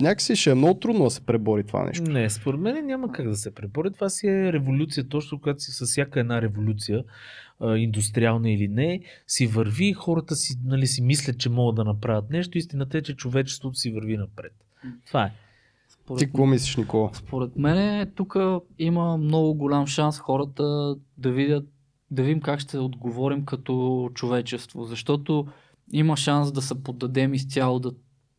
някакси ще е много трудно да се пребори това нещо. Не, според мен няма как да се пребори. Това си е революция, точно когато си с всяка една революция, индустриална или не, си върви, хората си, нали, си мислят, че могат да направят нещо. Истината е, че човечеството си върви напред. Това е. Според Ти какво мислиш, Никола? Според мен тук има много голям шанс хората да видят, да видим как ще отговорим като човечество, защото има шанс да се поддадем изцяло да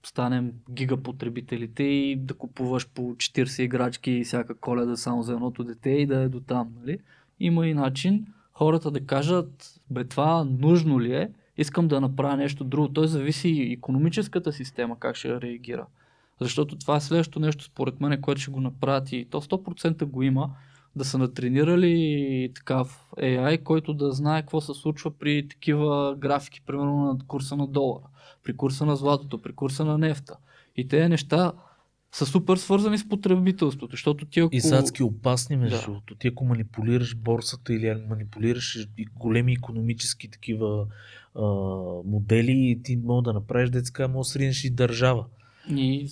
станем гигапотребителите и да купуваш по 40 играчки всяка коледа само за едното дете и да е до там. Нали? Има и начин хората да кажат, бе това нужно ли е, искам да направя нещо друго. Той зависи и економическата система как ще реагира. Защото това е следващото нещо, според мен, което ще го направят и то 100% го има, да са натренирали такав AI, който да знае какво се случва при такива графики, примерно на курса на долара, при курса на златото, при курса на нефта. И тези неща са супер свързани с потребителството, защото ти ако... И са адски опасни, между Да. другото. Ти ако манипулираш борсата или манипулираш големи економически такива а, модели, ти мога да направиш детска, може да сринеш и държава. И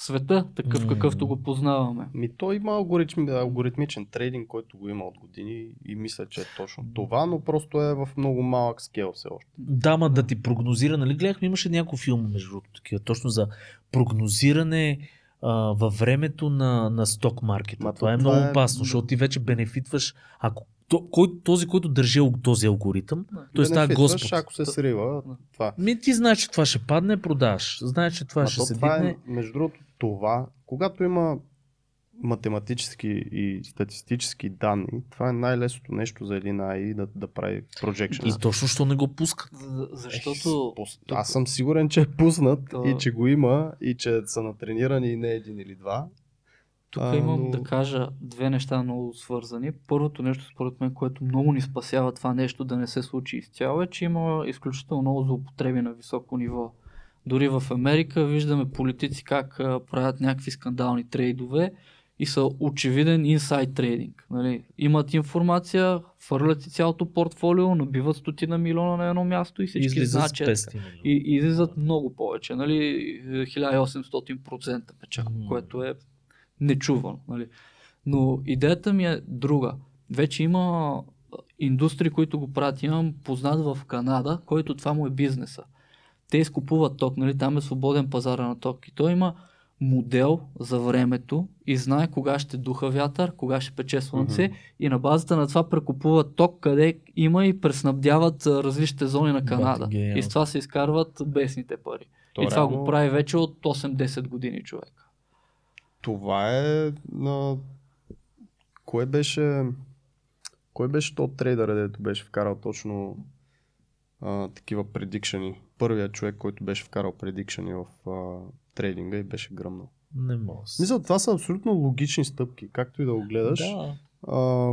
света, такъв М. какъвто го познаваме. Ми той има алгоритми, алгоритмичен трейдинг, който го има от години и мисля, че е точно това, но просто е в много малък скел все още. Да, ма да ти прогнозира, нали гледахме, имаше няколко филма, между другото, такива, точно за прогнозиране а, във времето на, на сток маркета. Ма това то е това много е- опасно, защото ти вече бенефитваш, ако то, кой, този, който държи този алгоритъм, Да. той става Бенефитваш, Господ. Ако се срива, това. Ми ти знаеш, че това ще падне, продаваш. Знаеш, че това Ма ще то се това дигне. е, между другото, това, когато има математически и статистически данни, това е най-лесното нещо за един AI да, да прави projection. И точно, що не го пускат. За- Защото Е, Аз съм сигурен, че е пуснат То- и че го има и че са натренирани и не един или два. Тук А, имам но- да кажа две неща много свързани. Първото нещо, според мен, което много ни спасява това нещо да не се случи изцяло, е, че има изключително много злоупотреби на високо ниво. Дори в Америка виждаме политици как а, правят някакви скандални трейдове и са очевиден инсайд трейдинг. Нали? Имат информация, фърлят си цялото портфолио, набиват стотина милиона на едно място и всички знаят, че 500 така. милиона. И, и излизат много повече, нали, 1800% печалба, М. което е нечувано. Нали. Но идеята ми е друга. Вече има индустрии, които го правят. Имам познат в Канада, който това му е бизнеса. Те изкупуват ток, нали, там е свободен пазар на ток. И той има модел за времето и знае кога ще духа вятър, кога ще пече слънце и на базата на това прекупуват ток, къде има и преснабдяват различните зони на Канада. Гениално. И с това се изкарват бесните пари. То и това реално- го прави вече от 8-10 години човек. Това е на... Кое беше... Кой беше то трейдър, дето беше вкарал точно а, такива предикшени? Първият човек, който беше вкарал предикшени в а, трейдинга и беше гръмнал. Не мога. Мисля, това са абсолютно логични стъпки, както и да го гледаш. Да. А,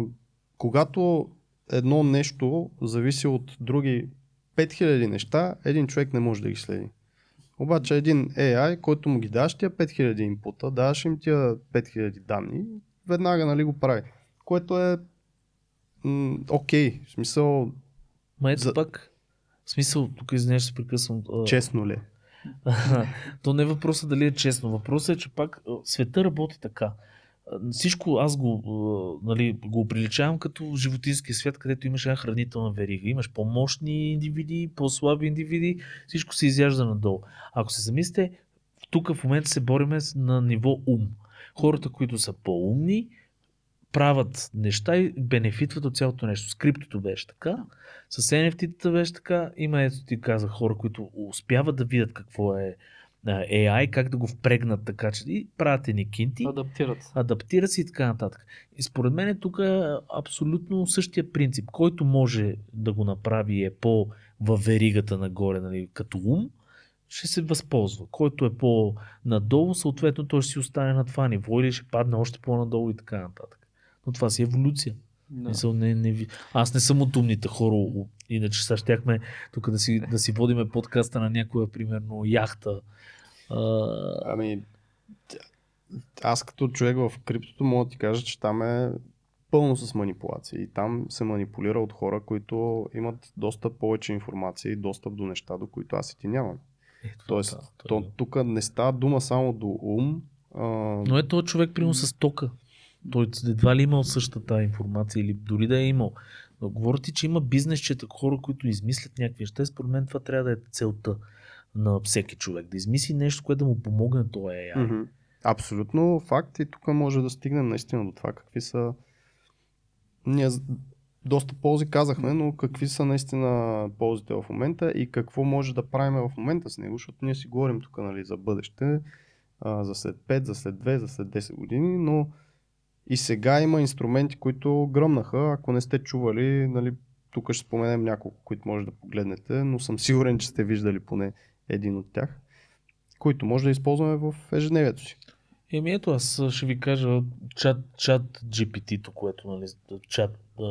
когато едно нещо зависи от други 5000 неща, един човек не може да ги следи. Обаче един AI, който му ги даш тия 5000 инпута, даваш им тия 5000 данни, веднага нали, го прави. Което е м, окей, в смисъл Ма ето За- пак. В смисъл, тук извиняш се прекъсвам. честно ли. е. То не е въпросът дали е честно. Въпросът е, че пак света работи така. Всичко аз го, нали, го приличавам като животинския свят, където имаш една хранителна верига. Имаш по-мощни индивиди, по-слаби индивиди, всичко се изяжда надолу. Ако се замислите, тук в момента се бориме на ниво ум. Хората, които са по-умни, правят неща и бенефитват от цялото нещо. С криптото беше така, с NFT-тата беше така. Има, ето ти казах, хора, които успяват да видят какво е AI, как да го впрегнат така, че и правят едни кинти, Адаптират се. адаптират се и така нататък. И според мен тук е абсолютно същия принцип. Който може да го направи е по във веригата нагоре, нали, като ум, ще се възползва. Който е по-надолу, съответно той ще си остане на това ниво или ще падне още по-надолу и така нататък. Но това си е еволюция. Да. Не, не, ви- аз не съм от умните хора, иначе сега щяхме тук да си, да си водиме подкаста на някоя, примерно, яхта. А, Ами, аз като човек в криптото мога да ти кажа, че там е пълно с манипулации. И там се манипулира от хора, които имат доста повече информация и достъп до неща, до които аз и ти нямам. ето, Тоест, той то, е. тук не става дума само до ум. А, Но е този човек, примерно, с тока. Той едва ли е имал същата информация или дори да е имал. Но говоря ти, че има бизнесчета, хора, които измислят някакви неща. Според мен това трябва да е целта на всеки човек. Да измисли нещо, което да му помогне този AI. Мгм. Абсолютно факт и тук може да стигнем наистина до това какви са ние доста ползи казахме, но какви са наистина ползите в момента и какво може да правим в момента с него, защото ние си говорим тук нали, за бъдеще, а, за след 5, за след 2, за след 10 години, но и сега има инструменти, които гръмнаха. Ако не сте чували, нали, тук ще споменем няколко, които може да погледнете, но съм сигурен, че сте виждали поне един от тях, които може да използваме в ежедневието си. Еми ето аз ще ви кажа чат, чат GPT-то, което нали, чат а,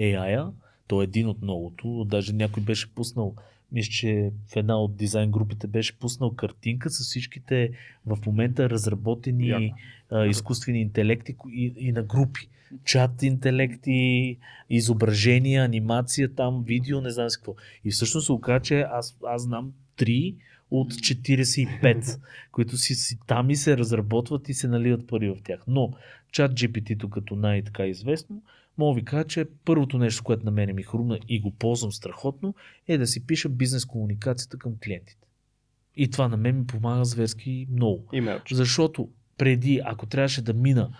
AI-а, то е един от многото, даже някой беше пуснал, мисля, че в една от дизайн групите беше пуснал картинка с всичките в момента разработени а, изкуствени интелекти и, и на групи. Чат интелекти, изображения, анимация там, видео, не знам си какво. И всъщност се оказа, че аз, аз знам три от 45, които си, си там и се разработват и се наливат пари в тях. Но чат GPT-то като най-така известно, мога ви кажа, че първото нещо, което на мене ми хрумна и го ползвам страхотно, е да си пиша бизнес комуникацията към клиентите. И това на мен ми помага зверски много. Имейлче. Защото преди, ако трябваше да мина,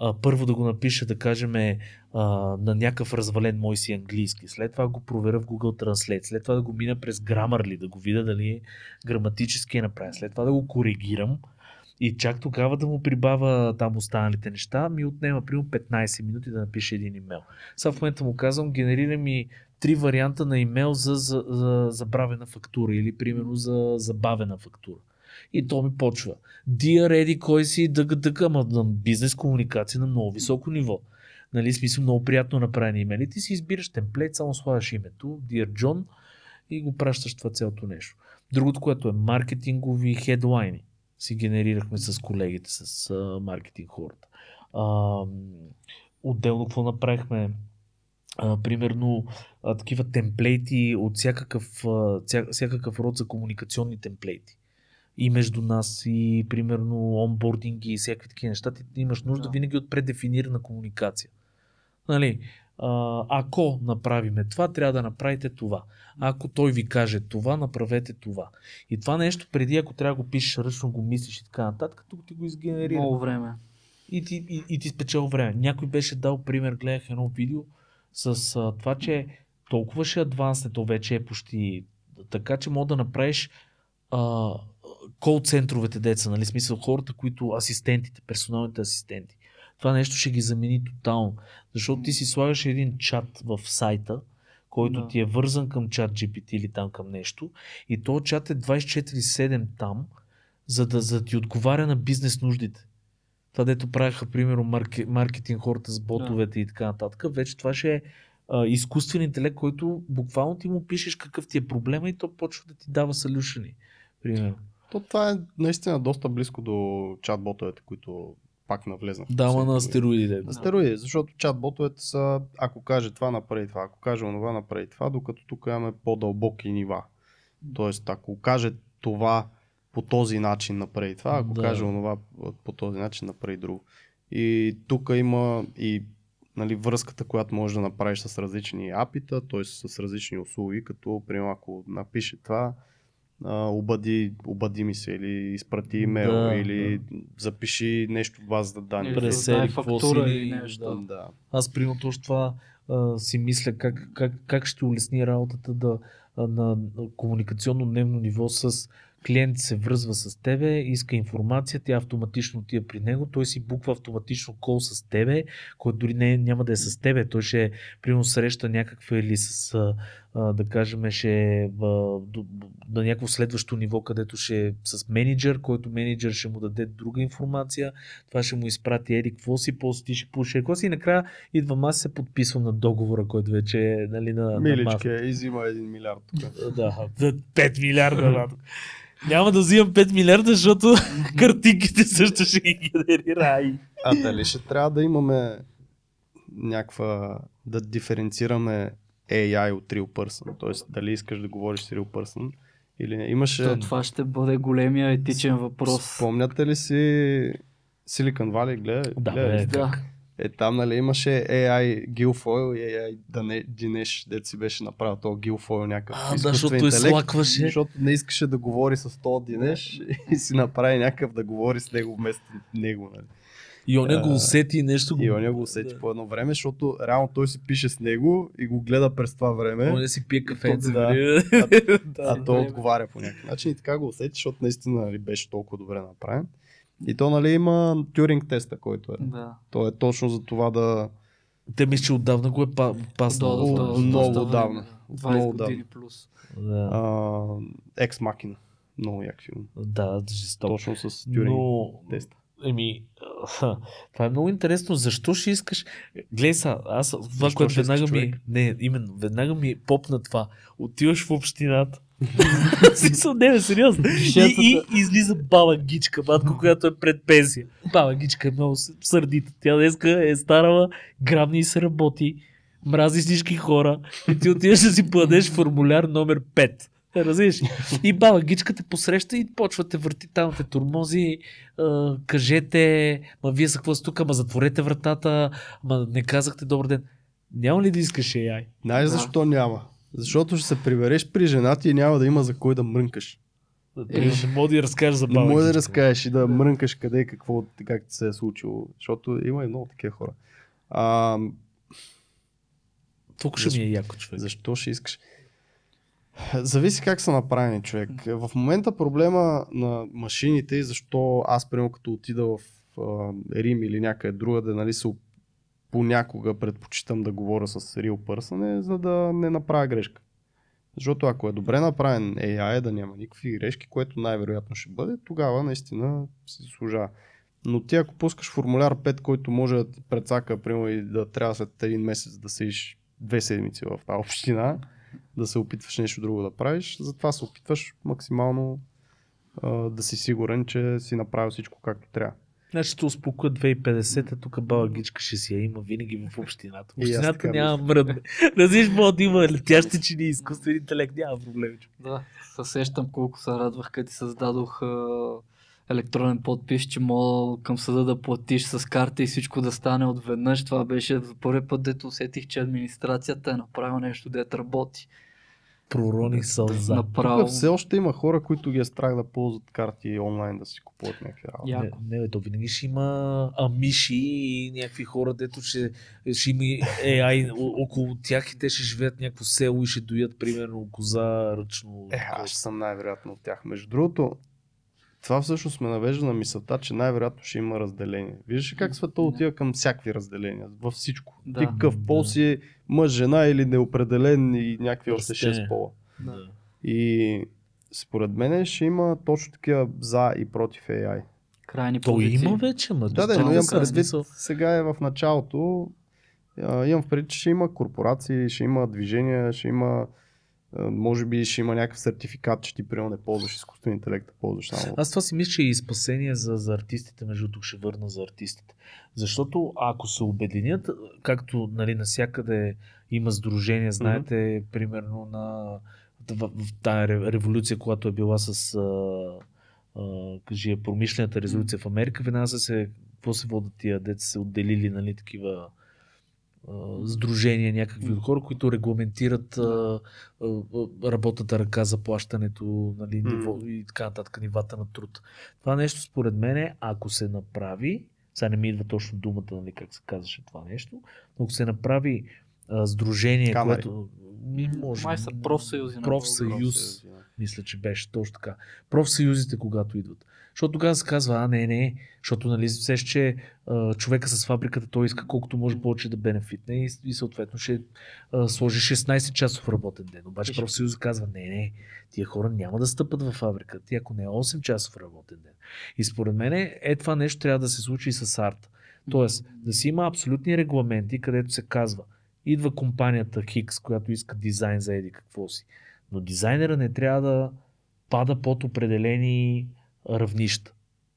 а, първо да го напиша, да кажем, на някакъв развален мой си английски, след това го проверя в Google Translate, след това да го мина през Grammarly, да го видя дали граматически е направен, след това да го коригирам, И чак тогава да му прибава там останалите неща, ми отнема примерно 15 минути да напише един имейл. Сега в момента му казвам, генерира ми три варианта на имейл за, за, за забравена фактура или примерно за забавена фактура. И то ми почва. Dear реди, кой си, дъга, дъга, ама бизнес комуникация на много високо ниво. Нали, смисъл много приятно направени имейли. Ти си избираш темплейт, само слагаш името, Dear John и го пращаш това цялото нещо. Другото, което е маркетингови хедлайни. Си генерирахме с колегите, с а, маркетинг хората. А, отделно какво направихме? А, примерно а, такива темплейти от всякакъв, а, ця, всякакъв род за комуникационни темплейти. И между нас, и примерно онбординги и всякакви такива неща. Ти имаш нужда Да. винаги от предефинирана комуникация. Нали, ако направиме това, трябва да направите това. Ако той ви каже това, направете това. И това нещо, преди ако трябва да го пишеш ръчно, го мислиш и така нататък, тук ти го изгенерира. Много време. И ти, и, и ти спечел време. Някой беше дал пример, гледах едно видео с а, това, че толкова ще адвансне, то вече е почти така, че мога да направиш а, кол центровете деца, нали, смисъл хората, които асистентите, персоналните асистенти. Това нещо ще ги замени тотално. Защото ти си слагаш един чат в сайта, който Да. ти е вързан към чат GPT или там към нещо. И този чат е 24-7 там, за да, за да ти отговаря на бизнес нуждите. Това, дето правиха, примерно, марке, маркетинг хората с ботовете и така нататък, вече това ще е а, изкуствен интелект, който буквално ти му пишеш какъв ти е проблема и то почва да ти дава солюшени. Примерно. То това е наистина доста близко до чат-ботовете, които пак навлезнах. Да, ама на Последните стероидите. На стероиди, защото чат-ботовете са, ако каже това, направи това, ако каже онова, направи това, докато тук имаме по-дълбоки нива. Тоест, ако каже това по този начин, направи това, ако Да. каже онова по този начин, направи друго. И тук има и нали, връзката, която можеш да направиш с различни апита, т.е. с различни услуги, като, примерно, ако напише това, а, обади, обади ми се или изпрати имейл Да, или запиши нещо в базата данни. През дай ери, какво си, или нещо. да. Да. Аз примерно точно това а, си мисля как, как, как ще улесни работата да, а, на, комуникационно дневно ниво с клиент се връзва с тебе, иска информация, тя автоматично отива при него, той си буква автоматично кол с тебе, който дори не, няма да е с тебе, той ще примерно среща някаква или с, да кажем, ще на някакво следващо ниво, където ще с менеджер, който менеджер ще му даде друга информация, това ще му изпрати еди какво си, после ти ще пуши какво си и накрая идвам аз и се подписвам на договора, който вече е нали, на, на Миличка масата. е, изима един милиард тук. Да, за 5 милиарда. да. Няма да взимам 5 милиарда, защото картинките също ще ги генерира. А дали ще трябва да имаме някаква, да диференцираме AI от real person? Тоест, дали искаш да говориш с real person или не? Имаше... То, това ще бъде големия етичен въпрос. Спомняте ли си Silicon Valley? Гледа, Да, сте? Да. Е, там нали имаше AI Guilfoyle и AI Dinesh, дето си беше направил този Guilfoyle някакъв А, да, защото интелект, излакваше. Защото не искаше да говори с този Динеш и си направи някакъв да говори с него вместо него. Нали. И он го А, усети и нещо. И он го усети да. по едно време, защото реално той си пише с него и го гледа през това време, Он си пие кафенце. Да. нали? а той отговаря по някакъв начин и така го усети, защото наистина нали, беше толкова добре направен. И то нали има Тюринг теста, който е. Да. То е точно за това да... Те мисля, че отдавна го е па- паснал. От до- много отдавна. време. От 20 много години плюс. Да, А, Machina. Много як филм. да жестоко. Точно с Тюринг Но, теста. Еми, това е много интересно. Защо ще искаш... Гледай са, аз това, което веднага ми... Не, именно, веднага ми попна това. Отиваш в общината. Смисъл, не, бе, сериозно. И, и излиза баба Гичка, батко, която е пред пенсия. Баба Гичка е много сърдита. Тя днеска е старала, грабни и се работи, мрази всички хора и ти отиваш да си подадеш формуляр номер 5. Разбираш? И баба Гичка те посреща и почва те върти там, те турмози, а, кажете, ма вие са какво сте тук, ма затворете вратата, ма не казахте добър ден. Няма ли да искаш AI? Знаеш защо няма? Защото ще се прибереш при жена ти и няма да има за кой да мрънкаш. Ти не мога да разкажеш за Не баба може да разкажеш и да мрънкаш къде и какво, как ти се е случило. Защото има и много такива хора. А, Тук ще ми е яко човек. защо ще искаш? Зависи как са направени човек. В момента проблема на машините и защо аз, примерно, като отида в Рим или някъде другаде, нали, се, понякога предпочитам да говоря с real person, е, за да не направя грешка. Защото ако е добре направен AI, да няма никакви грешки, което най-вероятно ще бъде, тогава наистина си заслужава. Но ти ако пускаш формуляр 5, който може да прецака, примерно, и да трябва след един месец да седиш две седмици в тази община, да се опитваш нещо друго да правиш, затова се опитваш максимално а, да си сигурен, че си направил всичко както трябва. Значи ще успокоя 2050, тук баба Гичка ще си я има винаги в общината. Общината няма мръдне. Разиш, може да има летящи чини, изкуствен интелект, няма проблем. Да, се сещам колко се радвах, като ти създадох а, електронен подпис, че мога към съда да платиш с карта и всичко да стане отведнъж. Това беше за първи път, дето усетих, че администрацията е направила нещо, дето работи. Пророни сълза. Направо. Тук все още има хора, които ги е страх да ползват карти онлайн да си купуват някакви работи. Не, не, то винаги ще има амиши и някакви хора, дето ще, ще има AI около тях и те ще живеят някакво село и ще доят, примерно, коза ръчно. Е, аз ще съм най-вероятно от тях. Между другото, това всъщност ме навежда на мисълта, че най-вероятно ще има разделение. Виждаш ли как света отива към всякакви разделения, във всичко. Да. Ти какъв пол Да. си, мъж, жена или неопределен и някакви още. 6 пола. Да. И според мен ще има точно такива за и против AI. Крайни То позиции. има вече, ма. Да, да, но имам предвид, сега е в началото, а, имам предвид, че ще има корпорации, ще има движения, ще има, може би ще има някакъв сертификат, че ти примерно не ползваш изкуствен интелект, а ползваш само. Аз това си мисля, че е и спасение за, за артистите, между тук ще върна за артистите. Защото ако се обединят, както нали, насякъде има сдружения, знаете, примерно на в, в тази ре- революция, която е била с а, а, кажи, промишлената резолюция в Америка, веднага се, какво се водят тия деца се отделили, нали, такива сдружения някакви от хора, които регламентират а, а, работната ръка, заплащането, нали, ниво, и така нататък, нивата на труд. Това нещо, според мен, ако се направи, сега не ми идва точно думата, нали, как се казваше това нещо, но ако се направи а, сдружение, Камари. което... Ми, може, Май са профсъюзи на профсъюз, мисля, че беше точно така. Профсъюзите, когато идват. Защото тогава се казва, а не, не, защото нали, сеш, че а, човека с фабриката той иска колкото може повече да бенефитне и, и съответно ще а, сложи 16 часов работен ден. Обаче Ще- профсъюзът казва, не, не, тия хора няма да стъпат в фабриката, ти ако не е 8 часов работен ден. И според мен е това нещо трябва да се случи и с арт. Тоест, да си има абсолютни регламенти, където се казва, идва компанията Хикс, която иска дизайн за еди какво си. Но дизайнера не трябва да пада под определени равнища.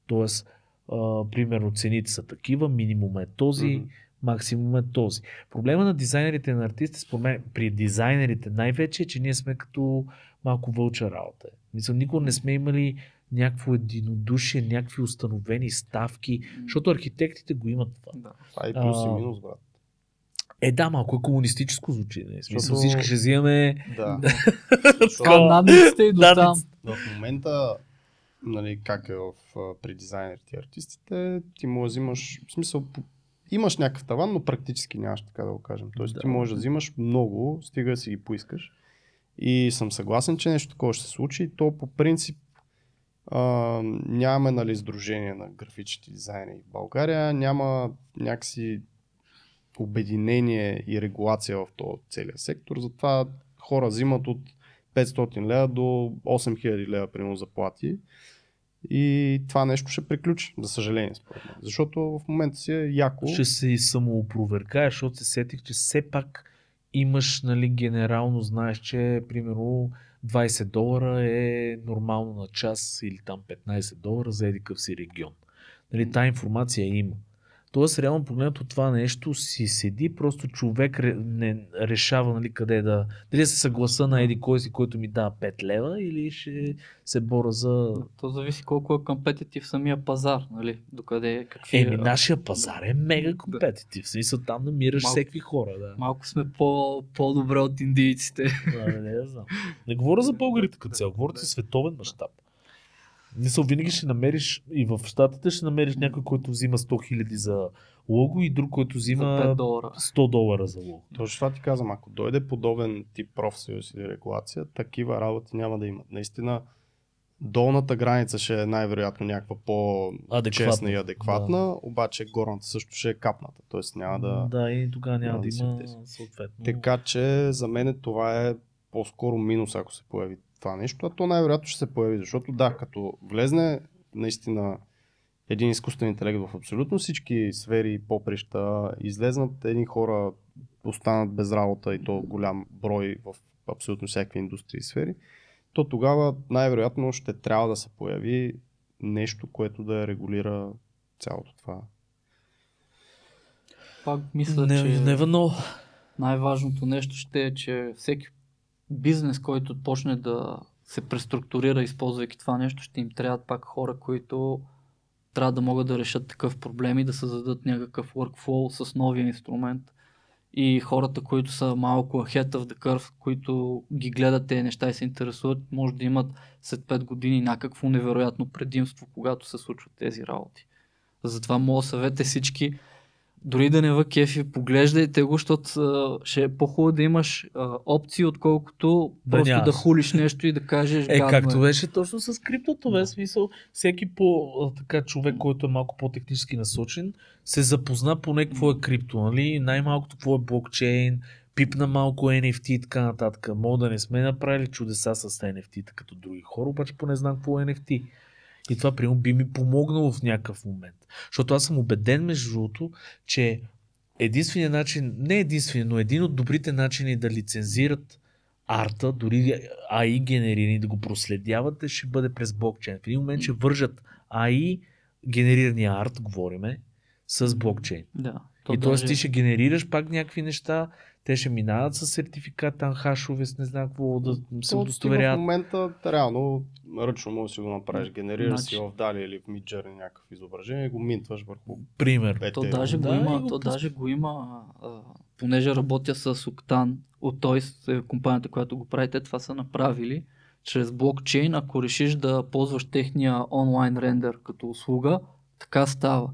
Тоест, а, примерно цените са такива, минимум е този, Мгм. максимум е този. Проблема на дизайнерите и на артистите, според мен, при дизайнерите най-вече е, че ние сме като малко вълча работа. Мисля, никога не сме имали някакво единодушие, някакви установени ставки, защото архитектите го имат това. Да. Това е и плюс и минус, брат. Е, да, малко е комунистическо звучи. Не? Смисъл, Защото- всички ще взимаме Да. Това надниците и до там. В момента, нали, как е в, при дизайнерите и артистите, ти да взимаш, в смисъл, имаш някакъв таван, но практически нямаш, така да го кажем. Тоест Да. ти можеш да взимаш много, стига да си ги поискаш. И съм съгласен, че нещо такова ще се случи. И то по принцип а, нямаме нали, сдружение на графичните дизайнери в България, няма някакси обединение и регулация в този целия сектор. Затова хора взимат от 500 лева до 8000 лева, примерно, заплати. И това нещо ще приключи, за съжаление, според мен. Защото в момента си е яко. ще се и самоопровергая, защото се сетих, че все пак имаш, нали, генерално знаеш, че примерно 20 долара е нормално на час или там 15 долара за еди къв си регион. Нали, та информация има. Тоест, реално погледнато това нещо си седи, просто човек ре, не решава нали, къде да... Дали да се съгласа на еди кой си, който ми дава 5 лева или ще се боря за... То зависи колко е компетитив самия пазар, нали? Докъде, какви... Еми, нашия пазар е мега компетитив. В смисъл, там намираш Малко- всеки хора. Да. Малко сме по, по-добре от индийците. Да, не, не, не знам. Не говоря за българите като цяло, говоря за световен мащаб. Мисъл, винаги ще намериш и в щатите ще намериш някой, който взима 100 000 за лого и друг, който За взима 5 долара. 100 долара за лого. Точно това ти казвам, ако дойде подобен тип профсъюз или регулация, такива работи няма да имат. Наистина, долната граница ще е най-вероятно някаква по-честна и адекватна, обаче горната също ще е капната, т.е. няма да... Да, и тогава няма няма да да има съответно. Така че за мен това е по-скоро минус, ако се появи това нещо, а то най-вероятно ще се появи, защото да, като влезне наистина един изкуствен интелект в абсолютно всички сфери и поприща, излезнат едни хора, останат без работа и то голям брой в абсолютно всякакви индустрии и сфери, то тогава най-вероятно ще трябва да се появи нещо, което да регулира цялото това. Пак мисля, не, че never know. най-важното нещо ще е, че всеки бизнес, който почне да се преструктурира, използвайки това нещо, ще им трябват пак хора, които трябва да могат да решат такъв проблем и да създадат някакъв workflow с новия инструмент. И хората, които са малко ahead of the curve, които ги гледат тези неща и се интересуват, може да имат след 5 години някакво невероятно предимство, когато се случват тези работи. Затова моят съвет е всички дори да не ва кефи, поглеждайте го, защото ще е по-хубаво да имаш а, опции, отколкото Да просто нямаш. да хулиш нещо и да кажеш Е, гадно както е. беше точно с криптото, бе, смисъл, всеки по, така човек, който е малко по-технически насочен, се запозна поне какво е крипто, нали? Най-малкото какво е блокчейн, пипна малко NFT и така нататък. Мога да не сме направили чудеса с NFT-та като други хора, обаче поне знам какво е NFT. И това, примерно, би ми помогнало в някакъв момент. Защото аз съм убеден, между другото, че единственият начин, не единственият, но един от добрите начини да лицензират арта, дори AI генерирани, да го проследявате, ще бъде през блокчейн. В един момент ще вържат AI генерирания арт, говориме, с блокчейн. Да. и т.е. даже- ти ще генерираш пак някакви неща, те ще минават с сертификат, там хашове, с не знам какво, да се То ти в удостоверяват. момента реално ръчно можеш да си го направиш. Генерираш Значи- си в Dali или в Midjourney някакъв изображение и го минтваш върху Пример. То даже, Да, го има, го то даже го има, а, понеже работя с Octane от Toys, е компанията, която го прави, те това са направили чрез блокчейн, ако решиш да ползваш техния онлайн рендер като услуга, така става.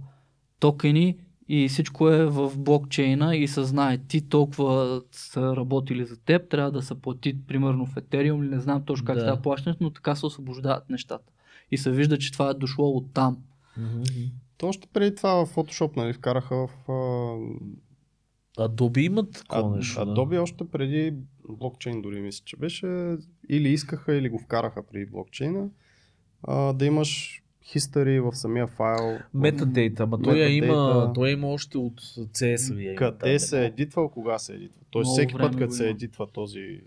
Токени и всичко е в блокчейна и се знае ти толкова са работили за теб, трябва да се плати примерно в Ethereum или не знам точно как Да. става плащането, но така се освобождават нещата. И се вижда, че това е дошло от там. Мгм. То още преди това в Photoshop, нали, вкараха в а, Adobe имат такова а, нещо. да. Adobe още преди блокчейн дори мисля, че беше или искаха или го вкараха преди блокчейна а, да имаш history в самия файл. Метадейта, ама той я има, той има още от CS-вия. Къде се е едитвал, кога се е едитва. Тоест Много всеки път, като се едитва този,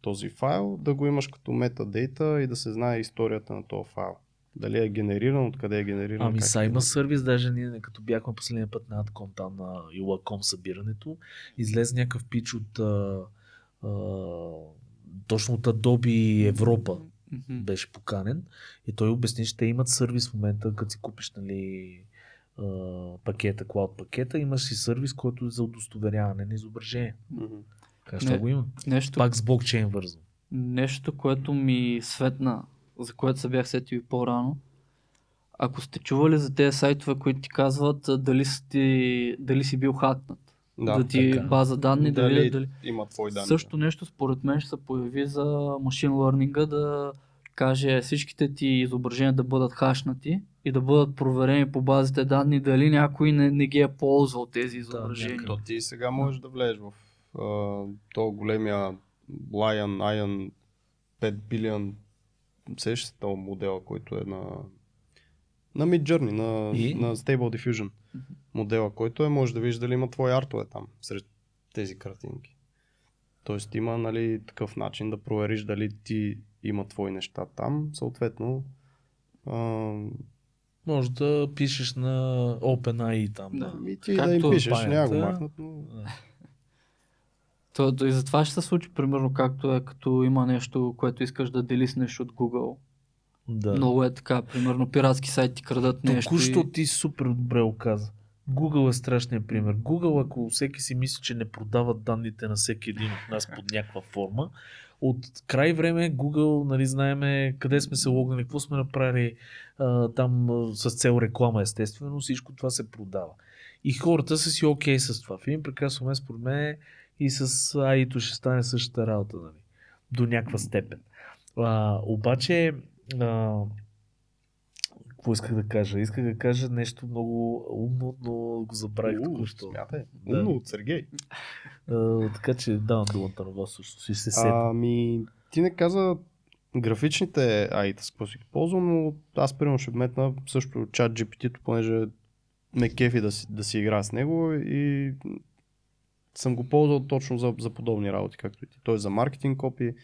този файл, да го имаш като метадейта и да се знае историята на този файл. Дали е генериран, откъде е генериран. Ами са има сервис, даже ние като бяхме последния път на Adcom там на Ilacom събирането, излезе някакъв пич от а, а, точно от Adobe Европа Мгм. беше поканен и той обясни, че те имат сервис в момента, като си купиш нали, пакета, клауд пакета, имаш си сервис, който е за удостоверяване на изображение. Мгм. Как Не. го има? Нещо, Пак с блокчейн вързано. нещо, което ми светна, за което се бях сетил и по-рано. Ако сте чували за тези сайтове, които ти казват дали си, дали си бил хакнат, да, да ти така. база данни, да дали, видят дали... има твои данни. Също нещо според мен ще се появи за машин лърнинга да каже всичките ти изображения да бъдат хашнати и да бъдат проверени по базите данни дали някой не, не ги е ползвал тези изображения. някъде. То ти сега можеш да влезеш в а, то големия Lion, Ion 5 билион сещаш модела, който е на на Midjourney, на, И? на Stable Diffusion модела, който е, може да видиш дали има твои артове там, сред тези картинки. Тоест има нали, такъв начин да провериш дали ти има твои неща там, съответно а, Може да пишеш на OpenAI там. Да. Да. и ти Както да им пишеш, компанията- няма го махнат, но То, то и затова ще се случи, примерно, както е, като има нещо, което искаш да делиснеш от Google. да. Много е така, примерно, пиратски сайти крадат нещо. Току-що И... ти супер добре оказа. Google е страшният пример. Google, ако всеки си мисли, че не продават данните на всеки един от нас под някаква форма, от край време Google, нали, знаеме къде сме се логнали, какво сме направили а, там с цел реклама, естествено, всичко това се продава. И хората са си окей с това. В един прекрасен момент, според мен, и с AI-то ще стане същата работа, нали? До някаква степен. А, обаче, а, какво исках да кажа? Исках да кажа нещо много умно, но го забравих току-що. Смятай. Да. Умно от Сергей. А, така че давам думата на вас също. Ще се сетя. Ами, ти не каза графичните AI, с какво си ги ползвам, но аз примерно ще вметна също чат GPT, понеже ме кефи да си, да си игра с него и съм го ползвал точно за, за подобни работи, както и ти. Той за маркетинг копи,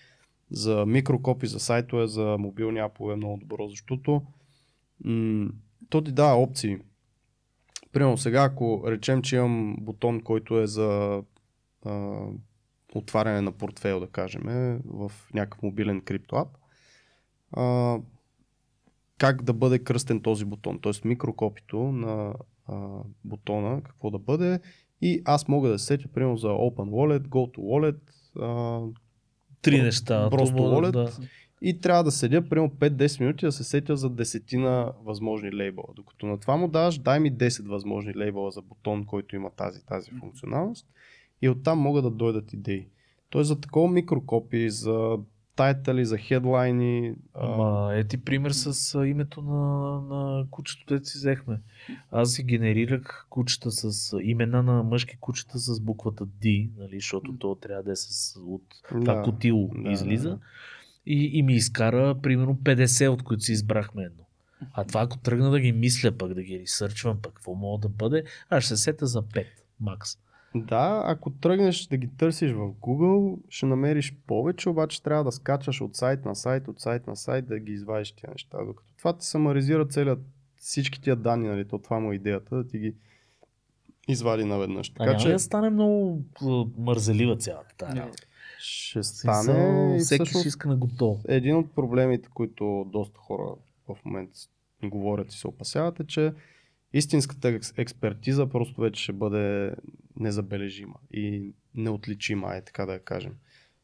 за микрокопи, за сайтове, за мобилни апове е много добро, защото м- то ти дава опции. Примерно сега, ако речем, че имам бутон, който е за а, отваряне на портфейл, да кажем, в някакъв мобилен криптоап, а, как да бъде кръстен този бутон, т.е. микрокопито на а, бутона, какво да бъде и аз мога да се сетя, примерно за Open Wallet, Go to Wallet, а, Три неща. просто wallet. да- и трябва да седя примерно 5-10 минути да се сетя за десетина възможни лейбъла. Докато на това му даваш, дай ми 10 възможни лейбъла за бутон, който има тази, тази функционалност и оттам могат да дойдат идеи. Тоест за такова микрокопи, за тайтали, за хедлайни. а, Ама ети пример с а, името на, на кучето, дето си взехме. Аз си генерирах кучета с имена на мъжки кучета с буквата D, нали, защото то трябва да е с, от това да. котило да, излиза. да. И, и ми изкара примерно 50, от които си избрахме едно. А това ако тръгна да ги мисля пък, да ги ресърчвам пък, какво мога да бъде, аз ще се сета за 5, макс. Да, ако тръгнеш да ги търсиш в Google, ще намериш повече, обаче трябва да скачаш от сайт на сайт, от сайт на сайт, да ги извадиш тия неща. Докато това ти самаризира целият, всички тия данни, нали, то това му е идеята, да ти ги извади наведнъж. А Така няма че да стане много а, мързелива цялата тази Не. Ще стане и всеки всъщност ще иска на готово. един от проблемите, които доста хора в момента говорят и се опасяват е, че истинската екс- експертиза просто вече ще бъде незабележима и неотличима, е така да я кажем.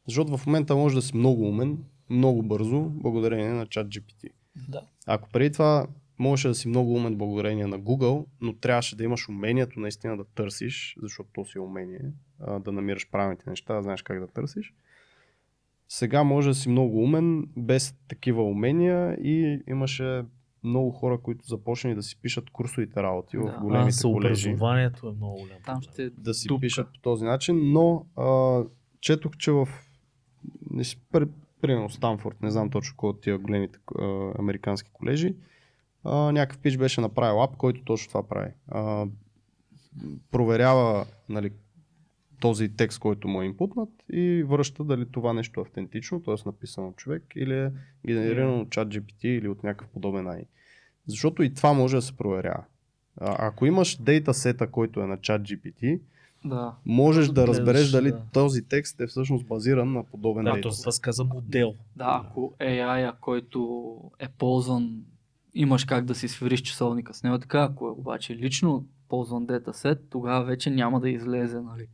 Защото в момента може да си много умен, много бързо, благодарение на чат GPT. Да. Ако преди това можеше да си много умен благодарение на Google, но трябваше да имаш умението наистина да търсиш, защото то си е умение, а, да намираш правилните неща, да знаеш как да търсиш. Сега може да си много умен, без такива умения и имаше много хора, които започнали да си пишат курсовите работи Да. в А, големите колежи. съобразованието е много голямо. Там ще Да си дупка. пишат по този начин, но а, четох, че в не си, пр- примерно Станфорд, не знам точно кой от тия големите а, американски колежи, а, някакъв пич беше направил ап, който точно това прави. А, проверява нали, този текст, който му е инпутнат и връща дали това нещо е автентично, т.е. написано от човек или е генерирано от чат GPT или от някакъв подобен AI. Защото и това може да се проверява. А, ако имаш дейтасета, който е на чат GPT, Да. можеш Може да да разбереш дали да. този текст е всъщност базиран на подобен Да, то дейтасет. това се каза модел. Да, ако AI, който е ползван, имаш как да си свириш часовника с него, така, ако е обаче лично ползван датасет, тогава вече няма да излезе, нали?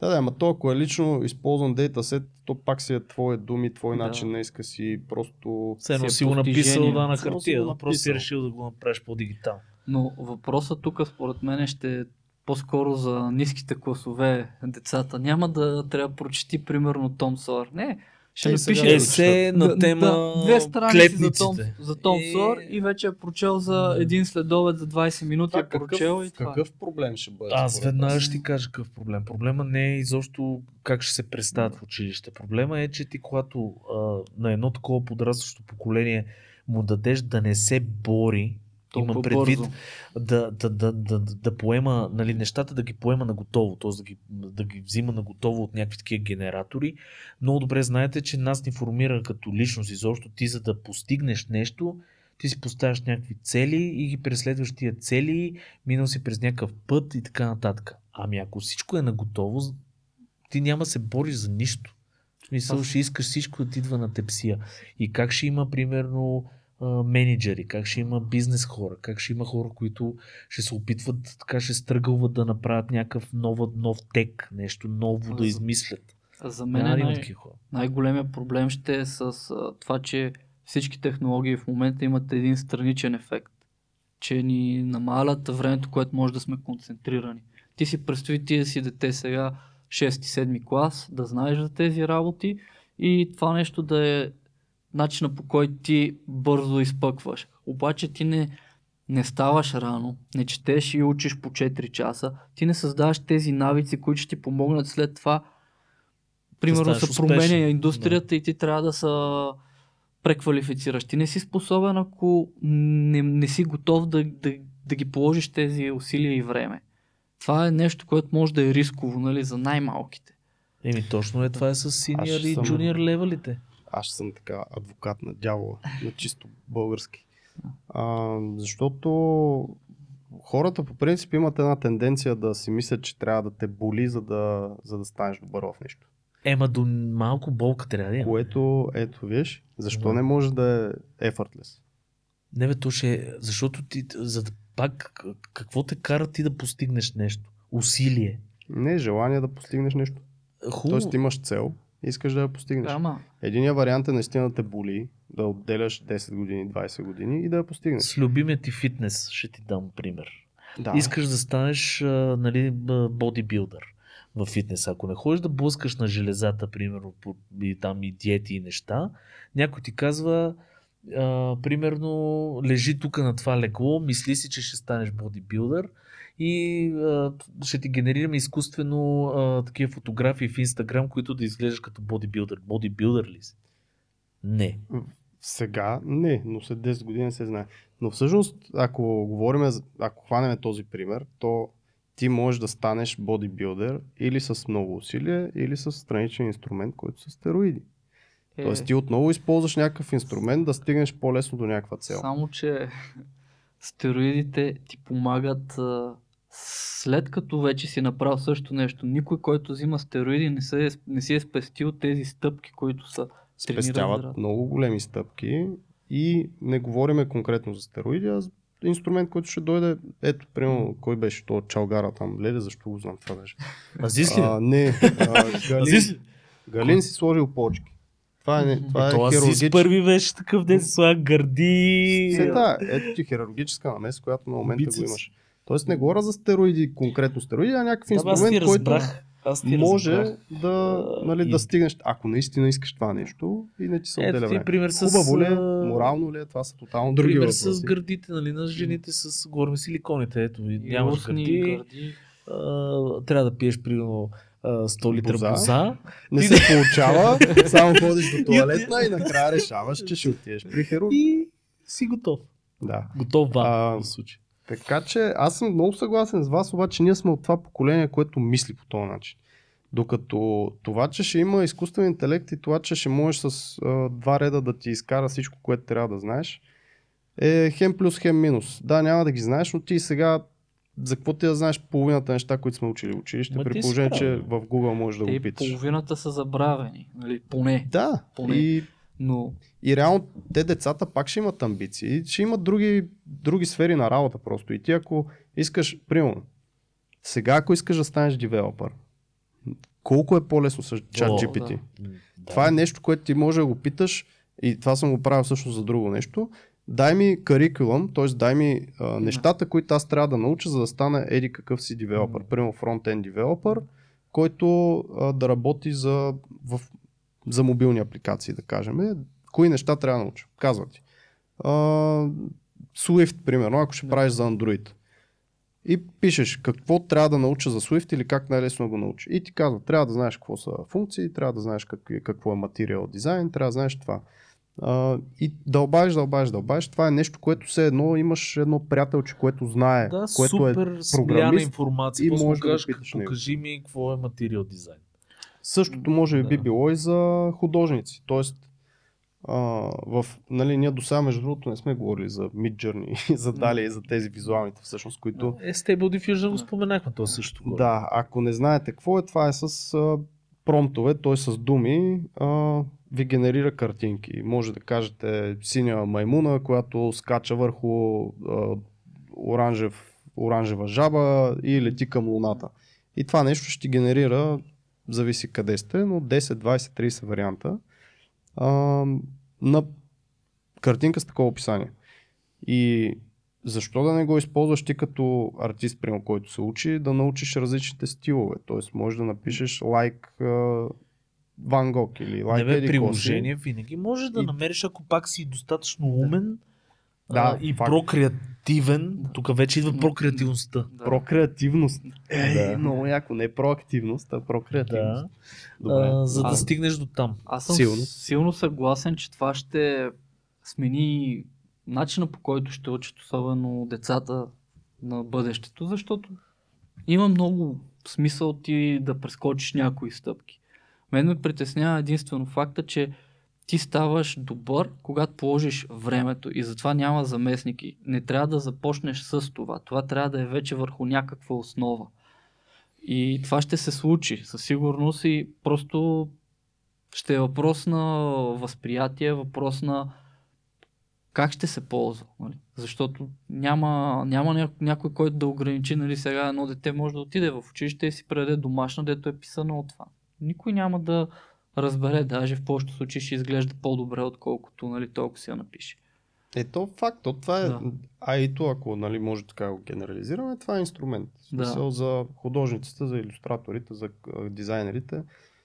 Да, да, ама то ако е лично използван дейтасет, то пак си е твое думи, твой Да. начин на иска си, просто... Все едно си е си го написал да на хартия, но просто си написал. решил да го направиш по-дигитално. Но въпросът тук според мен ще е по-скоро за ниските класове децата. Няма да трябва да прочети примерно Том Сойер. Не, ще Е, напише да Есе на тема две страници за Том, за Том И- Сойер и вече е прочел за един следобед за 20 минути, е прочел и това. какъв проблем ще бъде? Аз веднага ще ти кажа какъв проблем. Проблема не е изобщо как ще се представят в училище. Проблема е, че ти когато а, на едно такова подрастващо поколение му дадеш да не се бори, Толкова има предвид бързо. да, да, да, да, да, поема нали, нещата, да ги поема на готово, т.е. Да ги, да ги взима на готово от някакви такива генератори. Много добре знаете, че нас ни формира като личност изобщо. Ти за да постигнеш нещо, ти си поставяш някакви цели и ги преследваш тия цели, минал си през някакъв път и така нататък. Ами ако всичко е на готово, ти няма се бориш за нищо. В смисъл, ще искаш всичко да ти идва на тепсия. И как ще има, примерно, менеджери, как ще има бизнес хора, как ще има хора, които ще се опитват, така ще стъргълват да направят някакъв нова, нов тек, нещо ново да измислят. За мен е най- най-големия проблем ще е с а, това, че всички технологии в момента имат един страничен ефект. Че ни намалят времето, което може да сме концентрирани. Ти си представи ти да си дете сега 6-7 клас, да знаеш за тези работи и това нещо да е начина по който ти бързо изпъкваш. Обаче ти не, не ставаш рано, не четеш и учиш по 4 часа, ти не създаваш тези навици, които ще ти помогнат след това. Примерно се успешен. променя индустрията и ти трябва да се преквалифицираш. Ти не си способен, ако не, не си готов да, да, да ги положиш тези усилия и време. Това е нещо, което може да е рисково нали, за най-малките. Еми точно е, това е с синьор и джуниор левелите. Аз съм така адвокат на дявола, на чисто български. А, защото хората по принцип имат една тенденция да си мислят, че трябва да те боли, за да, за да станеш добър в нещо. Ема до малко болка трябва да има. Което, ето виж, защо Да. не може да е effortless? Не бе, то ще е, защото ти, за да пак, какво те кара ти да постигнеш нещо? Усилие. Не желание да постигнеш нещо. Хубаво. Тоест имаш цел, искаш да я постигнеш. Ама, Единият вариант е наистина да те боли, да отделяш 10 години, 20 години и да я постигнеш. С любимия ти фитнес ще ти дам пример. Да. Искаш да станеш нали, бодибилдър в фитнес. Ако не ходиш да блъскаш на железата, примерно, и там и диети и неща, някой ти казва, а, примерно, лежи тук на това легло, мисли си, че ще станеш бодибилдър и а, ще ти генерираме изкуствено а, такива фотографии в Инстаграм, които да изглеждаш като бодибилдър. Бодибилдър ли си? Не. Сега не, но след 10 години се знае. Но всъщност, ако говорим, ако хванем този пример, то ти можеш да станеш бодибилдер или с много усилия, или с страничен инструмент, който са стероиди. Е, Тоест ти отново използваш някакъв инструмент да стигнеш по-лесно до някаква цел. само, че стероидите ти помагат а, след като вече си направил също нещо. Никой, който взима стероиди, не, се, не си е спестил тези стъпки, които са Спестяват здраве. много големи стъпки и не говориме конкретно за стероиди, а за инструмент, който ще дойде. Ето, примерно, кой беше то Чалгара там? Леле, защо го знам това беше? Азис ли? А, не, а, Галин, Азис? Галин си сложил почки. Това е, това е, То Азис хирургич... първи беше такъв, де се слага гърди. Се, да, ето ти хирургическа намеса, която на момента Бицепс. го имаш. Тоест не говоря за стероиди, конкретно стероиди, а някакъв Да, инструмент, ти който. Аз ти може разбрах. да, нали, и- да стигнеш, ако наистина искаш това нещо и не ти се отделя време. пример с... Хубаво ли е, морално ли е, това са тотално други Пример въпроси. с гърдите, нали, на жените с горми силиконите. Ето, и нямаш гърди. гърди. А, трябва да пиеш примерно а, 100 литра Боза. боза. Не се получава, само ходиш до туалетна и накрая решаваш, че ще отидеш при хирург. и си готов. Да. Готова А, в случай. Така че аз съм много съгласен с вас, обаче ние сме от това поколение, което мисли по този начин. Докато това, че ще има изкуствен интелект и това, че ще можеш с а, два реда да ти изкара всичко, което трябва да знаеш, е хем плюс, хем минус. Да, няма да ги знаеш, но ти сега за какво ти да знаеш половината неща, които сме учили в училище, Ма при положение, че в Google можеш да го питаш. половината са забравени, нали, поне. Да, Поне. и Но И реално те децата пак ще имат амбиции, ще имат други, други сфери на работа просто. И ти ако искаш, примерно, сега ако искаш да станеш девелопър, колко е по-лесно с ChatGPT? да. Това е нещо, което ти може да го питаш и това съм го правил всъщност за друго нещо. Дай ми карикулъм, т.е. дай ми а, нещата, които аз трябва да науча, за да стана еди какъв си девелопър. Примерно фронтенд девелопър, който а, да работи за, в, за мобилни апликации, да кажем. Кои неща трябва да науча? Казва ти. А, Swift, примерно, ако ще Да. правиш за Android. И пишеш какво трябва да науча за Swift или как най-лесно го науча. И ти казва, трябва да знаеш какво са функции, трябва да знаеш какво е материал дизайн, трябва да знаеш това. А, и дълбаеш, дълбаеш, дълбаеш. Това е нещо, което все едно имаш едно приятелче, което знае, Да, което е супер смляна програмист информация. и може да питаш покажи ми какво е материал дизайн. Същото може би би Да. било и за художници. Тоест, а, в, нали, ние до сега, между другото, не сме говорили за Midjourney, за Dali и за тези визуалните, всъщност, които... Е, Stable Diffusion го споменахме, то също. горе. Да, ако не знаете какво е, това е с промптове, т.е. с думи, а, ви генерира картинки. Може да кажете синя маймуна, която скача върху а, оранжев, оранжева жаба и лети към луната. И това нещо ще генерира зависи къде сте, но 10, 20, 30 варианта а, на картинка с такова описание. И защо да не го използваш ти като артист, прямо който се учи, да научиш различните стилове. Тоест, може да напишеш лайк Ван Гог или лайк Не бе, еди приложение винаги може да И- намериш, ако пак си достатъчно умен Да, а, и факт. прокреативен. Тук вече идва прокреативността. Да. Прокреативност. Е, Да. много яко. Не проактивност, а прокреативност. Да. Добре. А, за да А- стигнеш до там. Аз съм силно. силно съгласен, че това ще смени начина по който ще учат особено децата на бъдещето, защото има много смисъл ти да прескочиш някои стъпки. Мен ме притеснява единствено факта, че ти ставаш добър, когато положиш времето и затова няма заместники. Не трябва да започнеш с това. Това трябва да е вече върху някаква основа. И това ще се случи със сигурност и просто ще е въпрос на възприятие, въпрос на как ще се ползва. Нали? Защото няма, няма ня, някой, който да ограничи, нали, сега едно дете може да отиде в училище и си предаде домашно, дето е писано от това. Никой няма да разбере, даже в повечето случаи ще изглежда по-добре, отколкото нали, толкова си я напише. Е, то факт, то това е, Да. а и то, ако нали, може така да го генерализираме, това е инструмент. В смисъл за художниците, за иллюстраторите, за дизайнерите.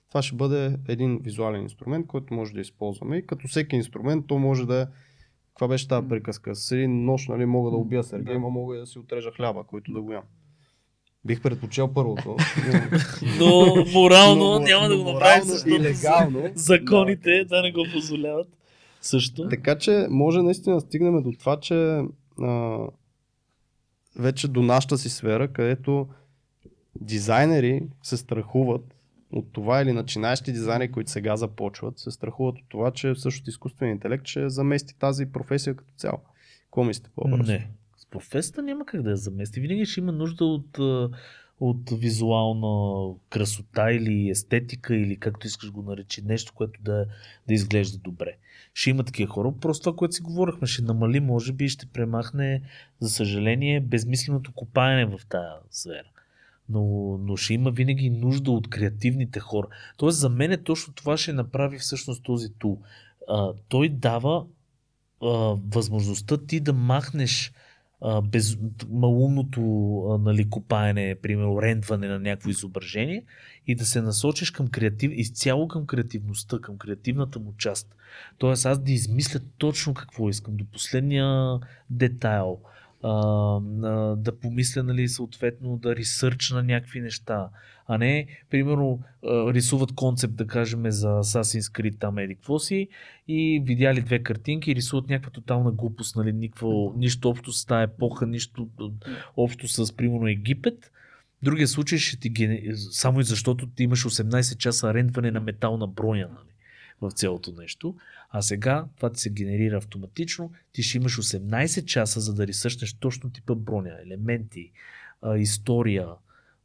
Това ще бъде един визуален инструмент, който може да използваме. И като всеки инструмент, то може да е каква беше тази приказка? С един нож, нали, мога да убия Сергей, Да. мога и да си отрежа хляба, който да го ям. Бих предпочел първото. Но морално но- няма да го направиш, морално защото легално. законите да не го позволяват. Също. Така че може наистина да стигнем до това, че а, вече до нашата си сфера, където дизайнери се страхуват от това или начинаещи дизайнери, които сега започват, се страхуват от това, че всъщност изкуственият интелект ще замести тази професия като цяло. Какво мислите по въпроса? Не. С професията няма как да я замести. Винаги ще има нужда от, от визуална красота или естетика или както искаш го наречи, нещо, което да, да изглежда добре. Ще има такива хора. Просто това, което си говорихме, ще намали, може би, ще премахне, за съжаление, безмисленото копаене в тази сфера. Но, но ще има винаги нужда от креативните хора. Тоест, за мен е точно това ще направи всъщност този тул. А, той дава а, възможността ти да махнеш а, без, малумното а, нали, копаене, примерно рендване на някакво изображение и да се насочиш към креатив, изцяло към креативността, към креативната му част. Тоест аз да измисля точно какво искам, до последния детайл, да помисля, нали, съответно, да ресърчна някакви неща, а не, примерно, рисуват концепт, да кажем, за Assassin's Creed, там еди какво си, и видяли две картинки рисуват някаква тотална глупост, нали, никакво, нищо общо с тази епоха, нищо общо с, примерно, Египет. Другия случай ще ти гене... само и защото ти имаш 18 часа рендване на метална броня, нали, в цялото нещо. А сега това ти се генерира автоматично. Ти ще имаш 18 часа, за да ресърчнеш точно типа броня, елементи, история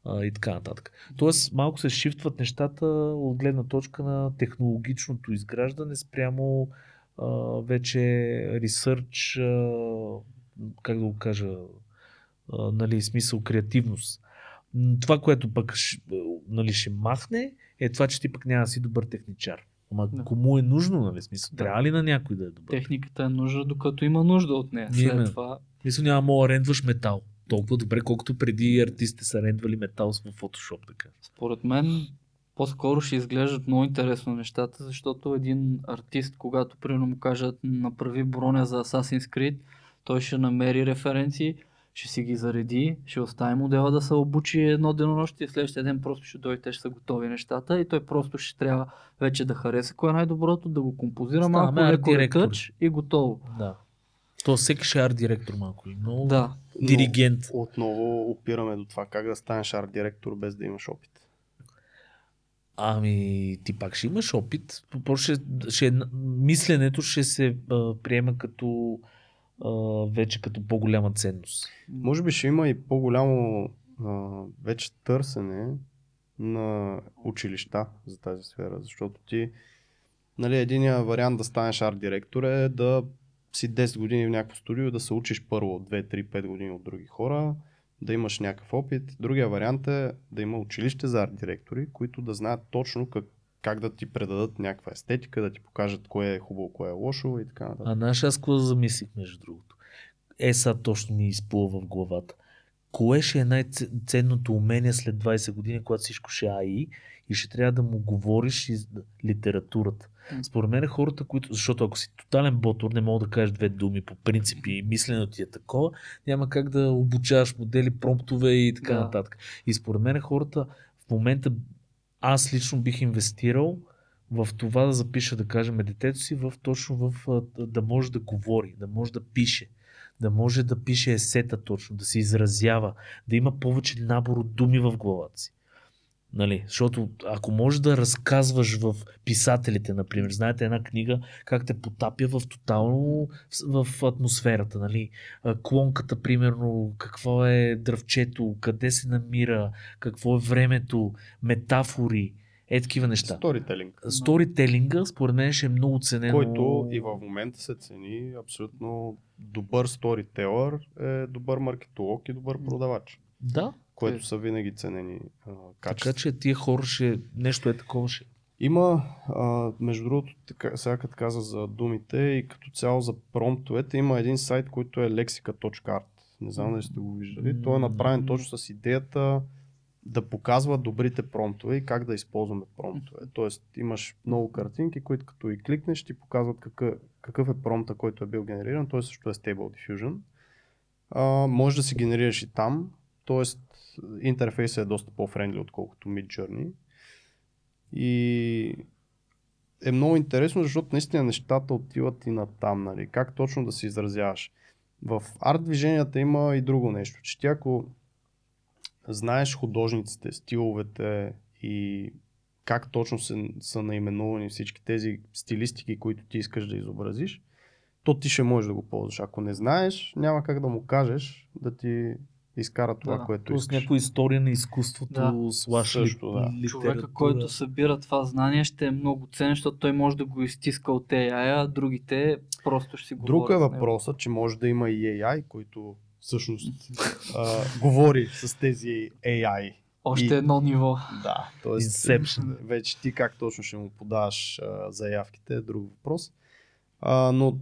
и така нататък. Тоест, малко се шифтват нещата от гледна точка на технологичното изграждане спрямо вече ресърч, как да го кажа, нали, смисъл креативност. Това, което пък нали, ще махне, е това, че ти пък няма да си добър техничар. Ама Да. кому е нужно, нали? Смисъл, Да. трябва ли на някой да е добър? Техниката е нужда, докато има нужда от нея. След Именно. това Мисля, няма мога рендваш метал. Толкова добре, колкото преди артистите са рендвали метал в Photoshop, така. Според мен по-скоро ще изглеждат много интересно нещата, защото един артист, когато примерно му кажат направи броня за Assassin's Creed, той ще намери референции, ще си ги зареди, ще остави модела да се обучи едно денонощие, следващия ден просто ще дойде, те ще са готови нещата и той просто ще трябва вече да хареса кое е най-доброто, да го композира Ставаме малко, леко ретъч и готово. Да. То всеки ще е арт директор малко. и Много Да, Но диригент. Отново опираме до това как да станеш арт директор без да имаш опит. Ами, ти пак ще имаш опит. Ще, ще, мисленето ще се а, приема като вече като по-голяма ценност. Може би ще има и по-голямо а, вече търсене на училища за тази сфера, защото ти, нали, единия вариант да станеш арт директор е да си 10 години в някакво студио, да се учиш първо 2, 3, 5 години от други хора, да имаш някакъв опит. Другия вариант е да има училище за арт директори, които да знаят точно как, как да ти предадат някаква естетика, да ти покажат кое е хубаво, кое е лошо и така нататък. А знаеш аз какво замислих между другото? Е, сега точно ми изплува в главата. Кое ще е най-ценното умение след 20 години, когато всичко ще е АИ и ще трябва да му говориш из литературата? Според мен хората, които... Защото ако си тотален ботор, не мога да кажеш две думи по принципи и мисленето ти е такова, няма как да обучаваш модели, промптове и така Да. нататък. И според мен хората в момента аз лично бих инвестирал в това да запиша, да кажем, детето си в точно в да може да говори, да може да пише, да може да пише есета точно, да се изразява, да има повече набор от думи в главата си. Нали? Защото ако можеш да разказваш в писателите, например, знаете една книга, как те потапя в тотално в, в атмосферата, нали? Клонката, примерно, какво е дръвчето, къде се намира, какво е времето, метафори, е такива неща. Сторителинг, Сторителинга, според мен, ще е много ценено. който и в момента се цени абсолютно добър сторителър, е добър маркетолог и добър продавач, Да, което са винаги ценени а, така качества. че тия хора ще... Нещо е такова ще... Има, а, между другото, така, сега като каза за думите и като цяло за промптовете, има един сайт, който е lexica.art. Не знам дали сте го виждали. Той е направен точно с идеята да показва добрите промптове и как да използваме промптове. Тоест имаш много картинки, които като и кликнеш ти показват какъв, какъв е промпта, който е бил генериран. Той също е Stable Diffusion. А, може да си генерираш и там. Тоест интерфейсът е доста по-френдли, отколкото Midjourney. И е много интересно, защото наистина нещата отиват и на там, нали? Как точно да се изразяваш. В арт движенията има и друго нещо, че ти ако знаеш художниците, стиловете и как точно са, са наименувани всички тези стилистики, които ти искаш да изобразиш, то ти ще можеш да го ползваш. Ако не знаеш, няма как да му кажеш да ти изкара това, Да, което Тоест искаш. някоя история на изкуството, Да. слаш Също, да. литература. Човека, който събира това знание, ще е много ценен, защото той може да го изтиска от AI, а другите просто ще си Друг говорят е с въпросът, че може да има и AI, който всъщност а, говори с тези AI. Още И- едно ниво. Да, т.е. Inception. вече ти как точно ще му подаваш а, заявките е друг въпрос. А, но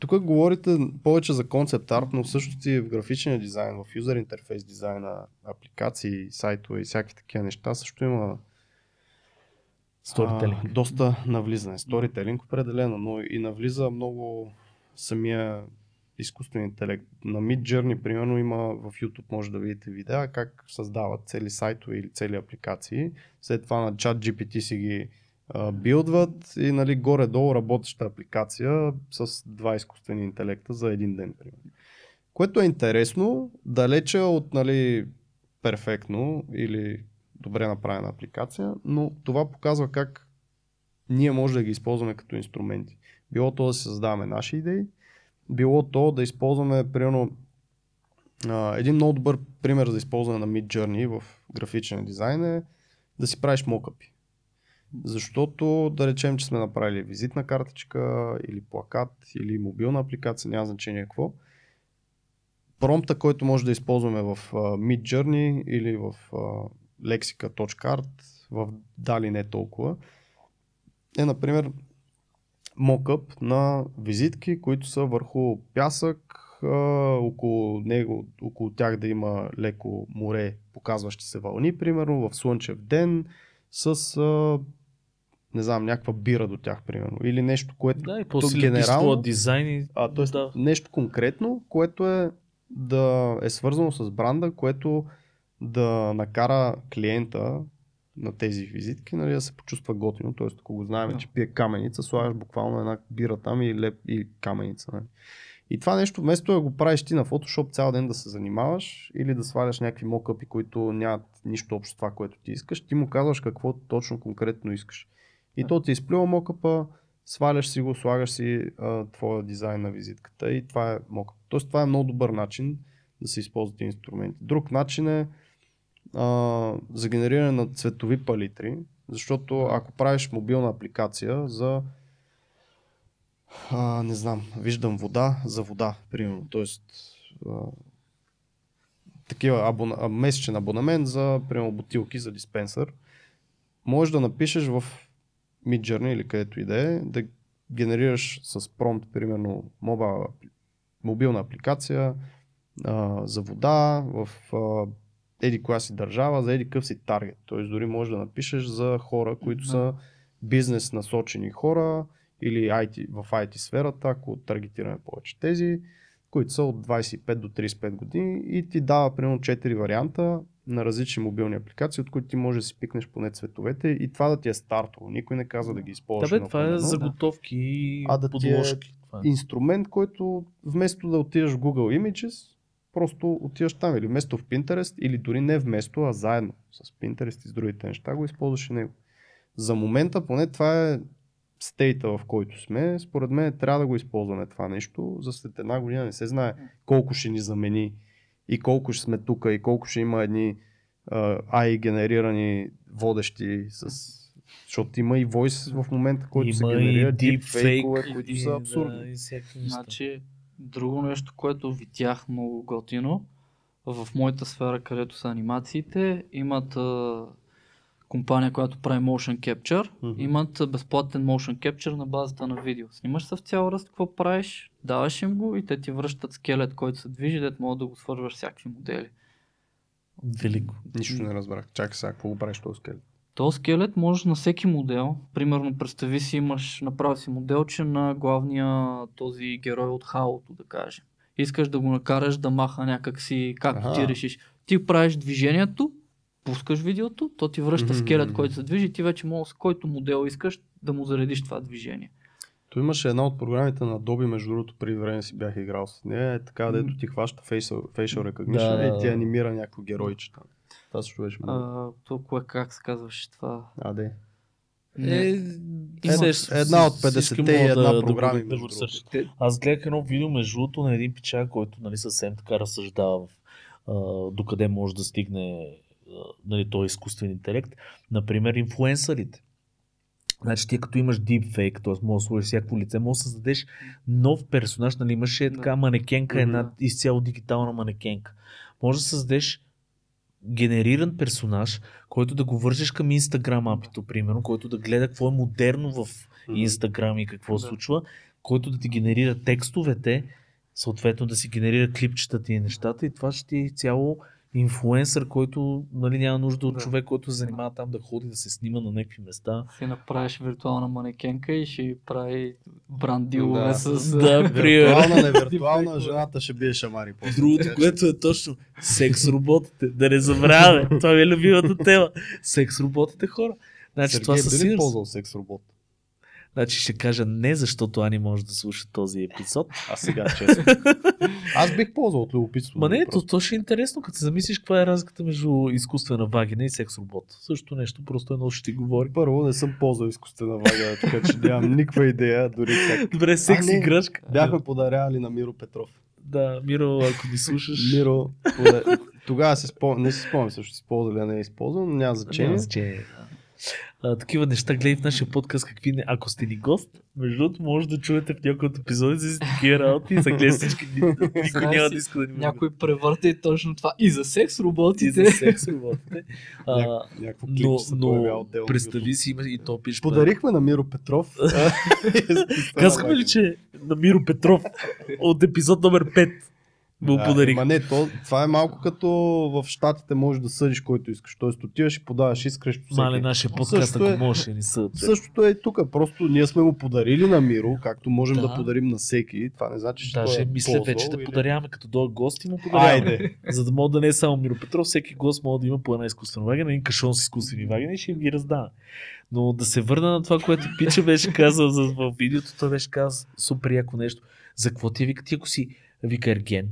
тук говорите повече за концепт арт, но всъщност и в графичния дизайн, в юзер интерфейс дизайна, апликации, сайтове и всякакви такива неща също има Сторителинг. а, доста навлизане. Сторителинг определено, но и навлиза много самия изкуствен интелект. На Mid Journey, примерно, има в YouTube, може да видите видеа как създават цели сайтове или цели апликации. След това на чат GPT си ги билдват и нали, горе-долу работеща апликация с два изкуствени интелекта за един ден, примерно. Което е интересно, далече от нали, перфектно или добре направена апликация, но това показва как ние може да ги използваме като инструменти. Било то да си създаваме наши идеи, било то да използваме, примерно, един много добър пример за използване на Mid Journey в графичен дизайн е да си правиш мокъпи. Защото да речем, че сме направили визитна картичка или плакат или мобилна апликация, няма значение какво. Промпта, който може да използваме в а, Mid Journey или в lexica.art, в дали не толкова, е, например, мокъп на визитки, които са върху пясък, около него, около тях да има леко море, показващи се вълни, примерно, в слънчев ден, с не знам, някаква бира до тях, примерно. Или нещо, което Да, и после генерално- генерално... дизайн и... а, т.е. да. нещо конкретно, което е да е свързано с бранда, което да накара клиента на тези визитки нали, да се почувства готино. Т.е. ако го знаем, Да. че пие каменица, слагаш буквално една бира там и, леп, и каменица. Нали. И това нещо, вместо да го правиш ти на Photoshop цял ден да се занимаваш или да сваляш някакви мокъпи, които нямат нищо общо с това, което ти искаш, ти му казваш какво точно конкретно искаш. И то ти изплюва мокъпа, сваляш си го, слагаш си а, твоя дизайн на визитката и това е мокъп. Тоест това е много добър начин да се използват инструменти. Друг начин е а, за генериране на цветови палитри, защото ако правиш мобилна апликация за а, не знам, виждам вода за вода, примерно. Тоест, а, такива абона, месечен абонамент за, примерно, бутилки за диспенсър. Можеш да напишеш в Midjourney или където и да е, да генерираш с промпт, примерно, моба, мобилна апликация а, за вода в а, еди коя си държава, за еди къв си таргет. Тоест дори можеш да напишеш за хора, които Да. са бизнес насочени хора или IT, в IT сферата, ако таргетираме повече тези, които са от 25 до 35 години и ти дава примерно 4 варианта на различни мобилни апликации, от които ти можеш да си пикнеш поне цветовете и това да ти е стартово. Никой не казва да ги Да, използваш. бе, това е заготовки и А да ти е подложки. Това е. инструмент, който вместо да отидеш в Google Images, просто отиваш там или вместо в Pinterest, или дори не вместо, а заедно с Pinterest и с другите неща, го използваш и него. За момента, поне това е стейта, в който сме. Според мен трябва да го използваме това нещо. За след една година не се знае колко ще ни замени и колко ще сме тук и колко ще има едни AI генерирани водещи с защото има и voice в момента, който се Има генерира, и deepfake, които и, са абсурдни. Значи, друго нещо, което видях много готино, в моята сфера, където са анимациите, имат а, компания, която прави motion capture, Мгм. имат безплатен motion capture на базата на видео. Снимаш се в цял ръст, какво правиш, даваш им го и те ти връщат скелет, който се движи, дето могат да го свързваш всякакви модели. Велико. Нищо не разбрах. Чакай сега, какво го правиш този скелет? Този скелет можеш на всеки модел, примерно представи си имаш, направи си моделче на главния този герой от Хаото, да кажем. Искаш да го накараш да маха някакси, както ти решиш. Ти правиш движението, пускаш видеото, то ти връща Мгм, скелет, който се движи и ти вече можеш с който модел искаш да му заредиш това движение. То имаше една от програмите на Adobe, между другото, преди време си бях играл с нея. Е така, дето ти хваща facial, facial recognition Да, и ти да. анимира някакво геройче там. Това също беше много. А, то кое как се казваше това? А, де. Не. Е, Една- се- една от всички 50-те и една да- да го- програми, да разсъждат. другото. Аз гледах едно видео между другото на един пичак, който нали, съвсем така разсъждава в, а, докъде може да стигне нали, този изкуствен интелект. Например, инфлуенсърите. Значи ти като имаш deepfake, т.е. може да сложиш всяко лице, може да създадеш нов персонаж, нали имаше така манекенка, една изцяло дигитална манекенка. Може да създадеш генериран персонаж, който да го вържеш към Instagram апито, примерно, който да гледа какво е модерно в. Инстаграм и какво Да. случва, който да ти генерира текстовете, съответно да си генерира клипчетата и нещата и това ще ти е цяло инфлуенсър, който нали, няма нужда от Да. човек, който се занимава там да ходи, да се снима на някакви места. Си направиш виртуална манекенка и ще прави бранд Да. с... Да, Виртуална, не виртуална, жената ще бие шамари. после. Другото, което е точно секс роботите. Да не забравяме. Това ми е любимата тема. Секс роботите хора. Значи това Сергей, със би ли сигурност. ползвал секс робот? Значи ще кажа не, защото Ани може да слуша този епизод. А сега, честно. Аз бих ползвал от любопитство. Ма не, то, то ще е интересно, като се замислиш каква е разликата между изкуствена вагина и секс робот. Също нещо, просто едно ще ти говори. Първо, не съм ползвал изкуствена вага, така че нямам никаква идея, дори как. Добре, секс А, играчка. Бяхме подарявали на Миро Петров. Да, Миро, ако ни слушаш. Миро, пода- тогава се спомням, не си спомням също си използвали, а не е използвал, но няма значение. Няма значение. А, такива неща гледай в нашия подкаст, какви не. Ако сте ни гост, между другото, може да чуете в някои от епизодите си такива работи и за гледай всички. Никой няма да иска да ни Някой превърта и точно това. И за секс и роботите. за секс роботите. А, Няк- някакво клип но, но представи си, има и то пише. Подарихме на Миро Петров. Казахме ли, че на Миро Петров от епизод номер 5 му Да, подарих? Ма не, то, това е малко като в Штатите можеш да съдиш който искаш. Тоест отиваш и подаваш иск срещу всеки. Мале, нашия подкаст, Също е- ако можеше, ни съд. Същото е и тук. Просто ние сме му подарили на Миро, както можем да, Да. подарим на всеки. Това не значи, че Даже е мисля ползвал вече да или- подаряваме, като дойде гост и му подаряваме. Айде. За да мога да не е само Миро Петров, всеки гост може да има по една изкуствена вагина, един кашон с изкуствени вагини и ще им ги раздава. Но да се върна на това, което Пича беше казал за, в видеото, той беше казал супер яко нещо. За какво ти е вика, ти ако си вика ерген,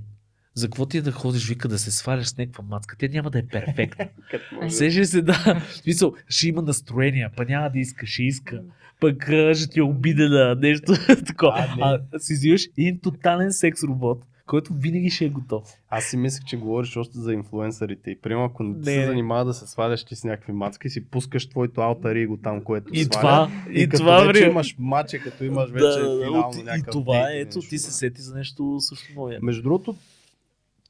за какво ти е да ходиш, вика, да се сваляш с някаква мацка? Тя няма да е перфектна. Сежи се, да. Смисъл, ще има настроение, па няма да иска, ще иска. Пък ще ти е обидена, нещо такова. А, си взимаш един тотален секс робот, който винаги ще е готов. Аз си мислех, че говориш още за инфлуенсърите. И примерно, ако не, Не, се занимава да се сваляш ти с някакви мацки, си пускаш твоето алтар его там, което И сваля. това, И, и, като това, вече имаш матче, като имаш вече да, финално и някакъв това дейт е, ето, нещо, ти се сети за нещо също яко. Между другото,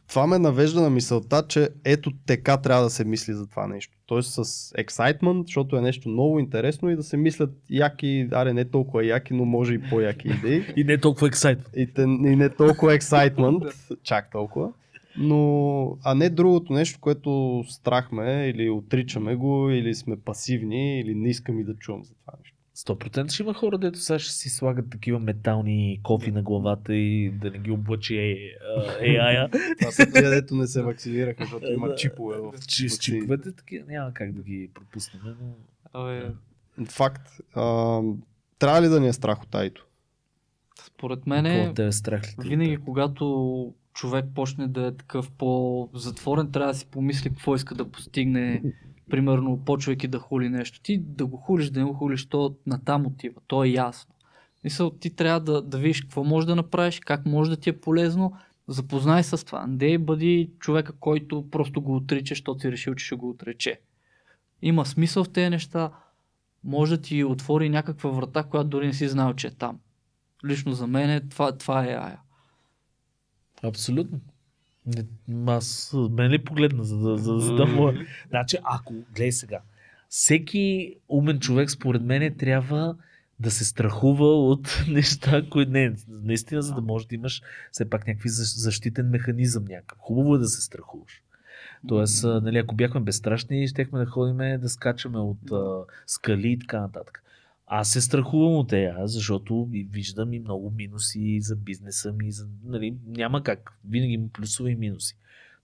това ме навежда на мисълта, че ето така трябва да се мисли за това нещо. Тоест с excitement, защото е нещо много интересно и да се мислят яки, аре не толкова яки, но може и по-яки идеи. И не толкова ексайт. И, те, и не толкова excitement, чак толкова. Но, а не другото нещо, което страхме или отричаме го, или сме пасивни, или не искам и да чувам за това нещо. 100% ще има хора, дето сега ще си слагат такива метални кофи на главата и да не ги облъчи е- а, AI-а. Това са дето не се вакцинираха, защото има чипове в С чиповете такива няма как да ги пропуснем, но Факт. А, трябва ли да ни е страх от айто? според мен, е страх ли? те? винаги когато човек почне да е такъв по-затворен, трябва да си помисли какво иска да постигне. Примерно, почвайки да хули нещо. Ти да го хулиш, да не го хулиш, то натам отива. То е ясно. Мисъл, ти трябва да, да видиш какво можеш да направиш, как може да ти е полезно. Запознай с това. Не бъди човека, който просто го отрича, защото си решил, че ще го отрече. Има смисъл в тези неща. Може да ти отвори някаква врата, която дори не си знал, че е там. Лично за мен е, това, това е Ая. Абсолютно. Не, аз, мен ли погледна, за да, за, за да му... Значи, ако, гледай сега, всеки умен човек, според мен, трябва да се страхува от неща, които не, наистина, за да можеш да имаш все пак някакви защ- защитен механизъм някакъв. Хубаво е да се страхуваш. Тоест, нали, ако бяхме безстрашни, щехме да ходим да скачаме от а, скали и така нататък. Аз се страхувам от нея, защото виждам и много минуси за бизнеса ми. За, нали, няма как. Винаги има плюсове и минуси.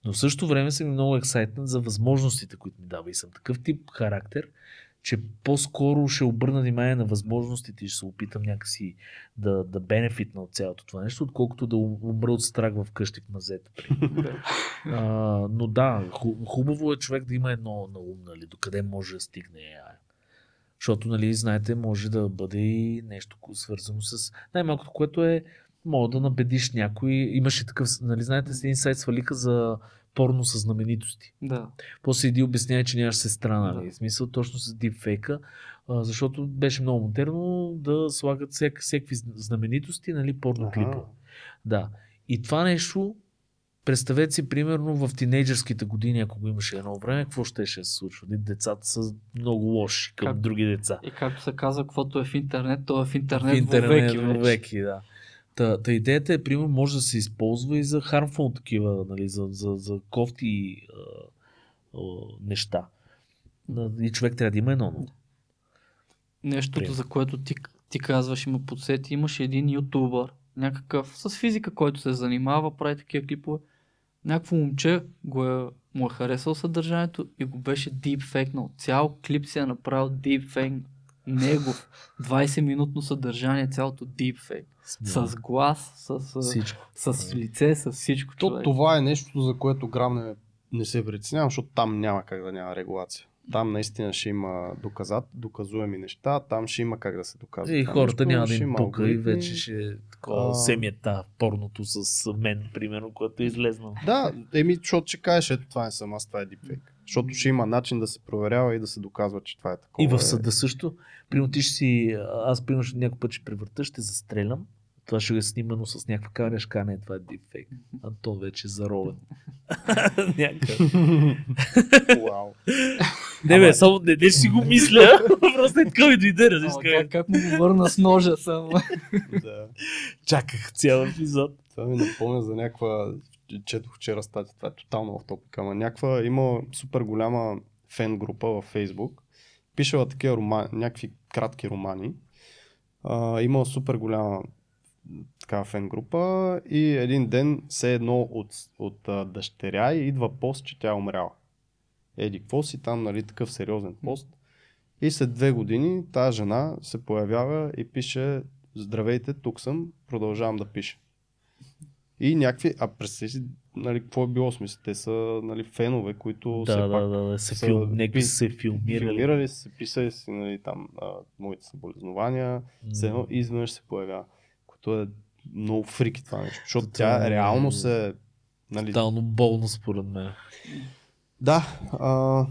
Но в същото време съм много ексайтнат за възможностите, които ми дава. И съм такъв тип характер, че по-скоро ще обърна внимание на възможностите и ще се опитам някакси да, да бенефитна от цялото това нещо, отколкото да умра от страх в къщи в мазета. А, но да, ху- хубаво е човек да има едно на ум, нали, докъде може да стигне AI. Защото, нали, знаете, може да бъде и нещо свързано с... Най-малкото, което е, мога да набедиш някой. Имаше такъв, нали, знаете, един сайт свалиха за порно с знаменитости. Да. После иди обяснява, че нямаш сестра, нали? Да. Смисъл точно с дипфейка, защото беше много модерно да слагат всеки знаменитости, нали, порно клипа. Да. И това нещо, представете си, примерно в тинейджърските години, ако го имаше едно време, какво ще се случва? Нали, Децата са много лоши към Как? други деца. И както се казва, каквото е в интернет, то е в интернет, в интернет вовеки, вече. вовеки, да. Та, та идеята е, примерно, може да се използва и за harmful такива, нали, за, за, за кофти а, а, неща. И човек трябва да има едно. но- Нещото, Пример. за което ти, ти казваш, има подсети, имаше един ютубър, някакъв с физика, който се занимава, прави такива клипове. Някакво момче го е, му е харесал съдържанието и го беше дипфейкнал. Цял клип си е направил дипфейк. Негов. 20-минутно съдържание, цялото дипфейк. С глас, с, с, Всичко. с лице, с всичко. То, човек. това е нещо, за което грам не, не се притеснявам, защото там няма как да няма регулация. Там наистина ще има доказат, доказуеми неща, там ще има как да се доказва. И хората няма да им пука и вече ще е такова А. семията, порното с мен, примерно, което е излезнало. Да, еми, защото ще кажеш, ето това не съм аз, това е дипфейк. Защото ще има начин да се проверява и да се доказва, че това е такова. И в съда също. Примерно ти ще си, аз примерно някой път ще превърта, ще застрелям. Това ще е снимано с някаква камера, ще кажа, не, това е дипфейк. Антон вече е заровен. Някакъв. Уау. Не бе, само не, не си го мисля. Просто е така ми дойде, разбираш. как, как му го върна с ножа само? да. Чаках цял епизод. Това ми напомня за някаква, четох вчера статия, това е тотално в топика, ама някаква, има супер голяма фен група във Фейсбук, пишела такива романи, някакви кратки романи, а, имала супер голяма такава фен група и един ден все едно от, от а, дъщеря и идва пост, че тя е умряла. Еди, какво си там, нали, такъв сериозен пост. И след две години тази жена се появява и пише Здравейте, тук съм, продължавам да пиша. И някакви, а представи си, нали, какво е било смисъл? Те са нали, фенове, които все Да, да, пак да, да, се са фил... пи- се филмирали. филмирали, са се писали си, нали, там, а, моите съболезнования, все едно изведнъж се появява. Което е много фрики това нещо, защото тя реално се... Нали, Тотално болно според мен. Да. А...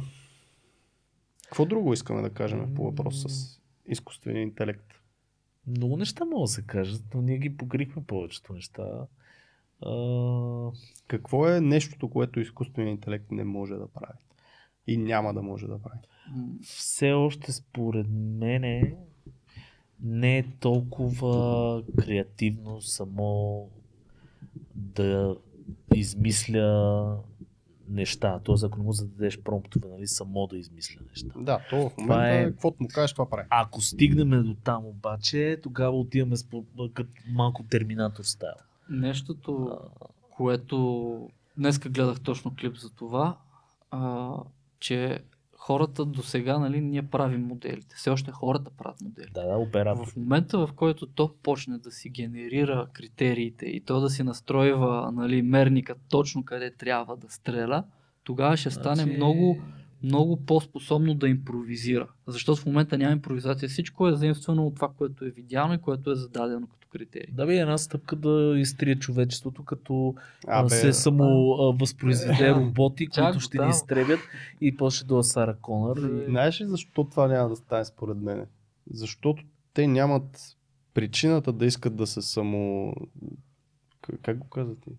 Какво друго искаме да кажем по въпрос с изкуствения интелект? Много неща могат да се кажат, но ние ги покрихме повечето неща. А, Какво е нещото, което изкуственият интелект не може да прави? И няма да може да прави. Все още според мене не е толкова креативно само да измисля неща. Тоест, ако не му зададеш промптове, нали, само да измисля неща. Да, то в Това момента, е- е... каквото му кажеш, това прави. Ако стигнем до там обаче, тогава отиваме с като малко терминатор стайл. Нещото, което днеска гледах точно клип за това, а, че хората до сега, нали, ние правим моделите. Все още хората правят модели. Да, да, оператор. В момента, в който то почне да си генерира критериите и то да си настройва нали, мерника точно къде трябва да стреля, тогава ще стане Значи- много, много по-способно да импровизира. Защото в момента няма импровизация. Всичко е заимствано от това, което е видяно и което е зададено като критерий. Да бе, една стъпка да изтрие човечеството, като А, бе, се само а, възпроизведе Да. роботи, Чак които ще там. ни изтребят и после до Сара Конър. Да. И... Знаеш ли защо това няма да стане според мен? Защото те нямат причината да искат да се само... Как го казвате?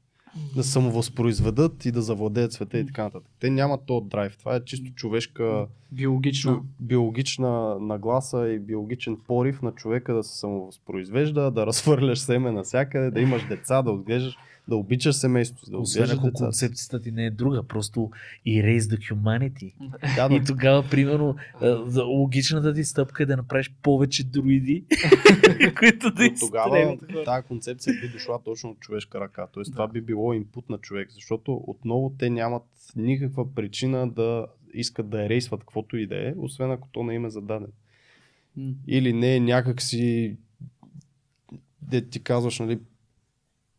Да се самовъзпроизведат и да завладеят света и така нататък. Те нямат този драйв. Това е чисто човешка, Биологично. чу, биологична нагласа и биологичен порив на човека да се самовъзпроизвежда, да разхвърляш семе навсякъде, да имаш деца, да отглеждаш, да обичаш семейството, си, да Освен ако деца. концепцията ти не е друга, просто erase the humanity. Да, да, И тогава, примерно, логичната ти стъпка е да направиш повече друиди, които да Но тогава изстрелят хора. тази концепция би дошла точно от човешка ръка. Тоест това би било инпут на човек, защото отново те нямат никаква причина да искат да ерейсват каквото и да е, освен ако то не им е зададен. Или не е някакси, де ти казваш, нали,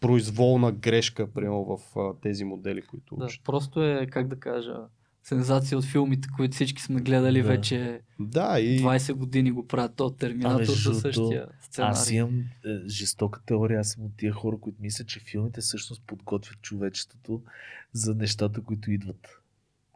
произволна грешка, примерно в а, тези модели, които Да, учат. просто е, как да кажа, сензация от филмите, които всички сме гледали Да. вече Да, и 20 години го правят то Терминатор другото, същия сценарий. Аз имам е, жестока теория, аз съм от тия хора, които мислят, че филмите всъщност подготвят човечеството за нещата, които идват.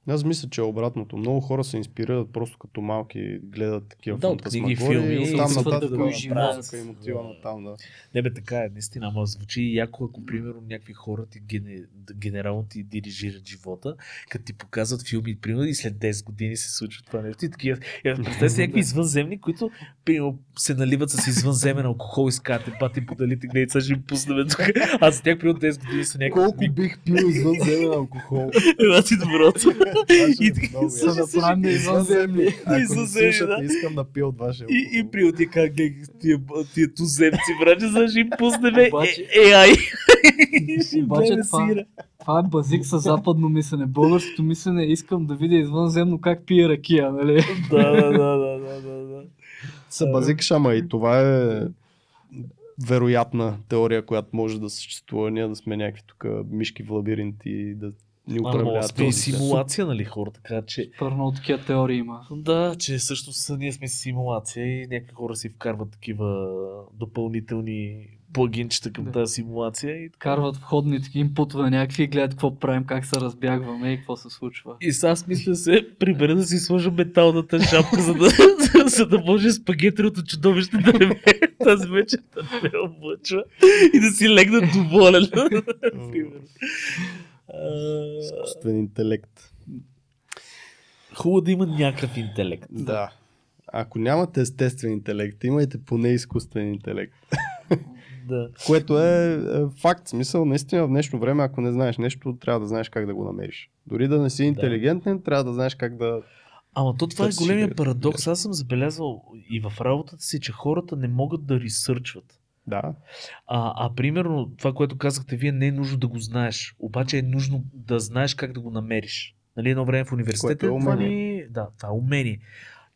Аз мисля, че е обратното. Много хора се инспирират просто като малки, гледат такива Да, книги, филми и оттам нататък да мозъка им отива на там, да. Не бе, така е, наистина, ама звучи яко, ако примерно някакви хора ти гене, генерално ти дирижират живота, като ти показват филми, примерно и след 10 години се случва това нещо. И такива, и представя си някакви извънземни, които примерно, се наливат с извънземен алкохол и скарате, бати подалите гледи, сега ще им пуснем тук. А за тях примерно 10 години са някакви бих пил извънземен алкохол? Една ти доброто. И Са направим на извънземни. Ако не слушате, да. искам да пия от вашия И, и алкохол. при ти как гледай тия, тия туземци, браче, за ще им пуснем Обаче- е, AI. Ще им гледа това- сира. Това е базик с западно мислене. Българското мислене е, искам да видя извънземно как пие ракия, нали? Да, да, да, да, да, да. Са базик ама и това е вероятна теория, която може да съществува. Ние да сме някакви тук мишки в лабиринт и да ни управляват. този свят. симулация, нали хора, така че... Пърно от такива теории има. Да, че всъщност ние сме симулация и някакви хора си вкарват такива допълнителни плагинчета към Да. тази симулация и така. Карват входни такива инпутове някакви и гледат какво правим, как се разбягваме и какво се случва. И сега аз мисля се прибера да си сложа металната шапка, за да, за да може спагетриото чудовище да не ме тази вечер да не ме облъчва и да си легна доволен. Изкуствен интелект. Хубаво да има някакъв интелект. Да. Ако нямате естествен интелект, имайте поне изкуствен интелект. Да. Което е, е факт. Смисъл, наистина в днешно време, ако не знаеш нещо, трябва да знаеш как да го намериш. Дори да не си интелигентен, трябва да знаеш как да... Ама то това е големия да- парадокс. Аз съм забелязал и в работата си, че хората не могат да ресърчват. Да. А, а примерно това, което казахте вие, не е нужно да го знаеш. Обаче е нужно да знаеш как да го намериш. Нали, едно време в университета. Което е това умение. ни... Да, това е умение.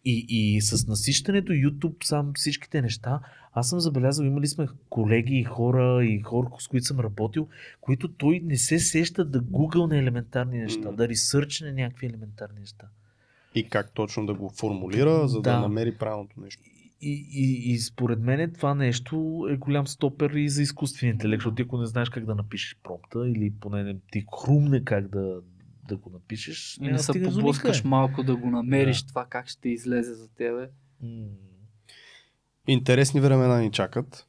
И, и с насищането, YouTube, сам всичките неща, аз съм забелязал, имали сме колеги и хора и хора, с които съм работил, които той не се сеща да гугълне елементарни неща, Мгм. да ресърчне някакви елементарни неща. И как точно да го формулира, за да, Да. намери правилното нещо. И, и, и според мен това нещо е голям стопер и за изкуствения интелект, защото ти ако не знаеш как да напишеш промпта или поне не ти хрумне как да, да го напишеш, И не да се поблъскаш малко да го намериш Да. това как ще излезе за тебе. М, Интересни времена ни чакат.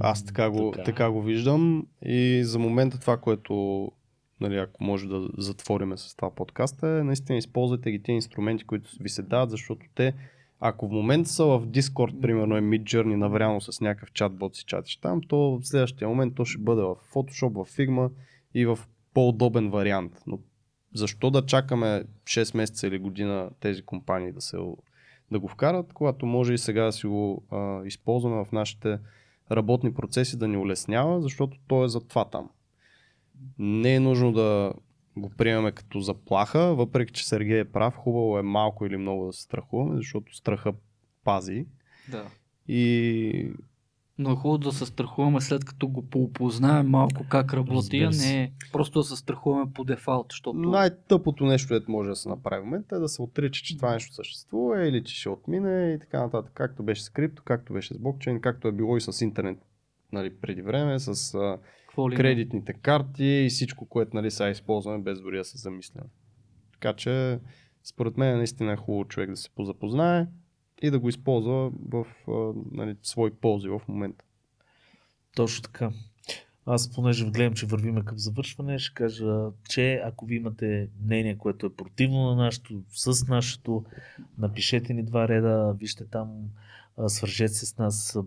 Аз така го, Така. така. го виждам и за момента това, което нали, ако може да затвориме с това подкаста е наистина използвайте ги тези инструменти, които ви се дават, защото те ако в момента са в Discord, примерно е Midjourney навряно с някакъв чатбот си чатиш там, то в следващия момент то ще бъде в Photoshop, в Figma и в по-удобен вариант. Но защо да чакаме 6 месеца или година тези компании да, се, да го вкарат, когато може и сега да си го а, използваме в нашите работни процеси да ни улеснява, защото то е за това там. Не е нужно да го приемаме като заплаха, въпреки че Сергей е прав, хубаво е малко или много да се страхуваме, защото страха пази. Да. И Но е хубаво да се страхуваме след като го поопознаем малко как работи, а не просто да се страхуваме по дефалт, защото най-тъпото нещо, което може да се направи в момента е да се отрича, че това нещо съществува или че ще отмине и така нататък. Както беше с крипто, както беше с блокчейн, както е било и с интернет нали, преди време, с какво ли не. кредитните карти и всичко, което нали, сега използваме без дори да се замисляме. Така че, според мен наистина е хубаво човек да се позапознае и да го използва в нали, свои ползи в момента. Точно така. Аз, понеже гледам, че вървиме към завършване, ще кажа, че ако ви имате мнение, което е противно на нашето, с нашето, напишете ни два реда, вижте там, свържете се с нас,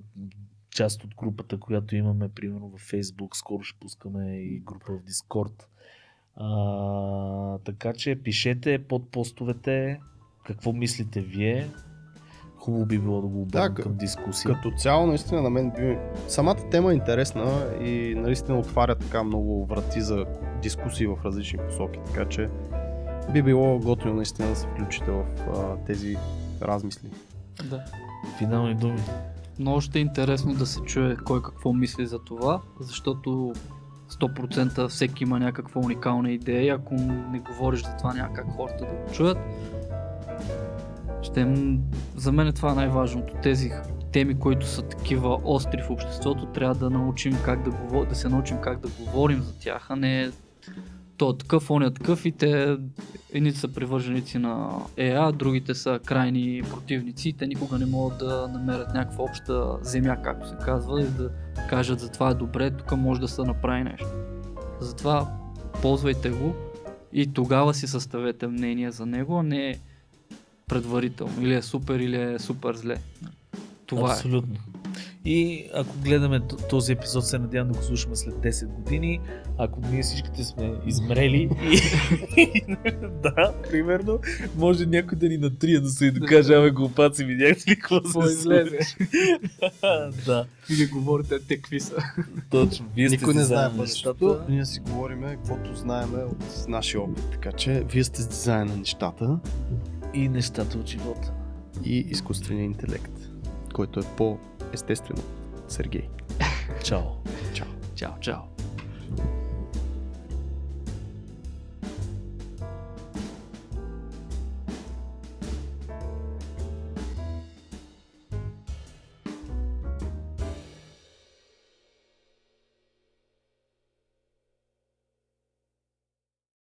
част от групата, която имаме, примерно в Facebook, скоро ще пускаме и група в Discord. А, така че пишете под постовете какво мислите вие. Хубаво би било да го обърнем Да, към дискусия. Като цяло, наистина, на мен би... самата тема е интересна и наистина отваря така много врати за дискусии в различни посоки, така че би било готино наистина да се включите в а, тези размисли. Да. Финални думи. Много ще е интересно да се чуе кой какво мисли за това, защото 100% всеки има някаква уникална идея ако не говориш за това няма как хората да го чуят. Ще, за мен е това най-важното. Тези теми, които са такива остри в обществото, трябва да научим как да, говор... да се научим как да говорим за тях, а не то е такъв, он е такъв и те едните са привърженици на ЕА, другите са крайни противници и те никога не могат да намерят някаква обща земя, както се казва, и да кажат за това е добре, тук може да се направи нещо. Затова ползвайте го и тогава си съставете мнение за него, а не предварително. Или е супер, или е супер зле. Това е. И ако гледаме този епизод, се надявам да го слушаме след 10 години. Ако ние всичките сме измрели и... да, примерно, може някой да ни натрие да се и докаже, ами глупаци, видяхте ли какво се излезе? случи?» да, Или говорите те какви са. точно. Вие сте Никой не знае нещата. ние си говориме каквото знаеме от нашия опит, така че вие сте с дизайн на нещата И нещата от живота. и изкуствения интелект, който е по-естествено. Сергей. Чао. Чао. Чао, чао.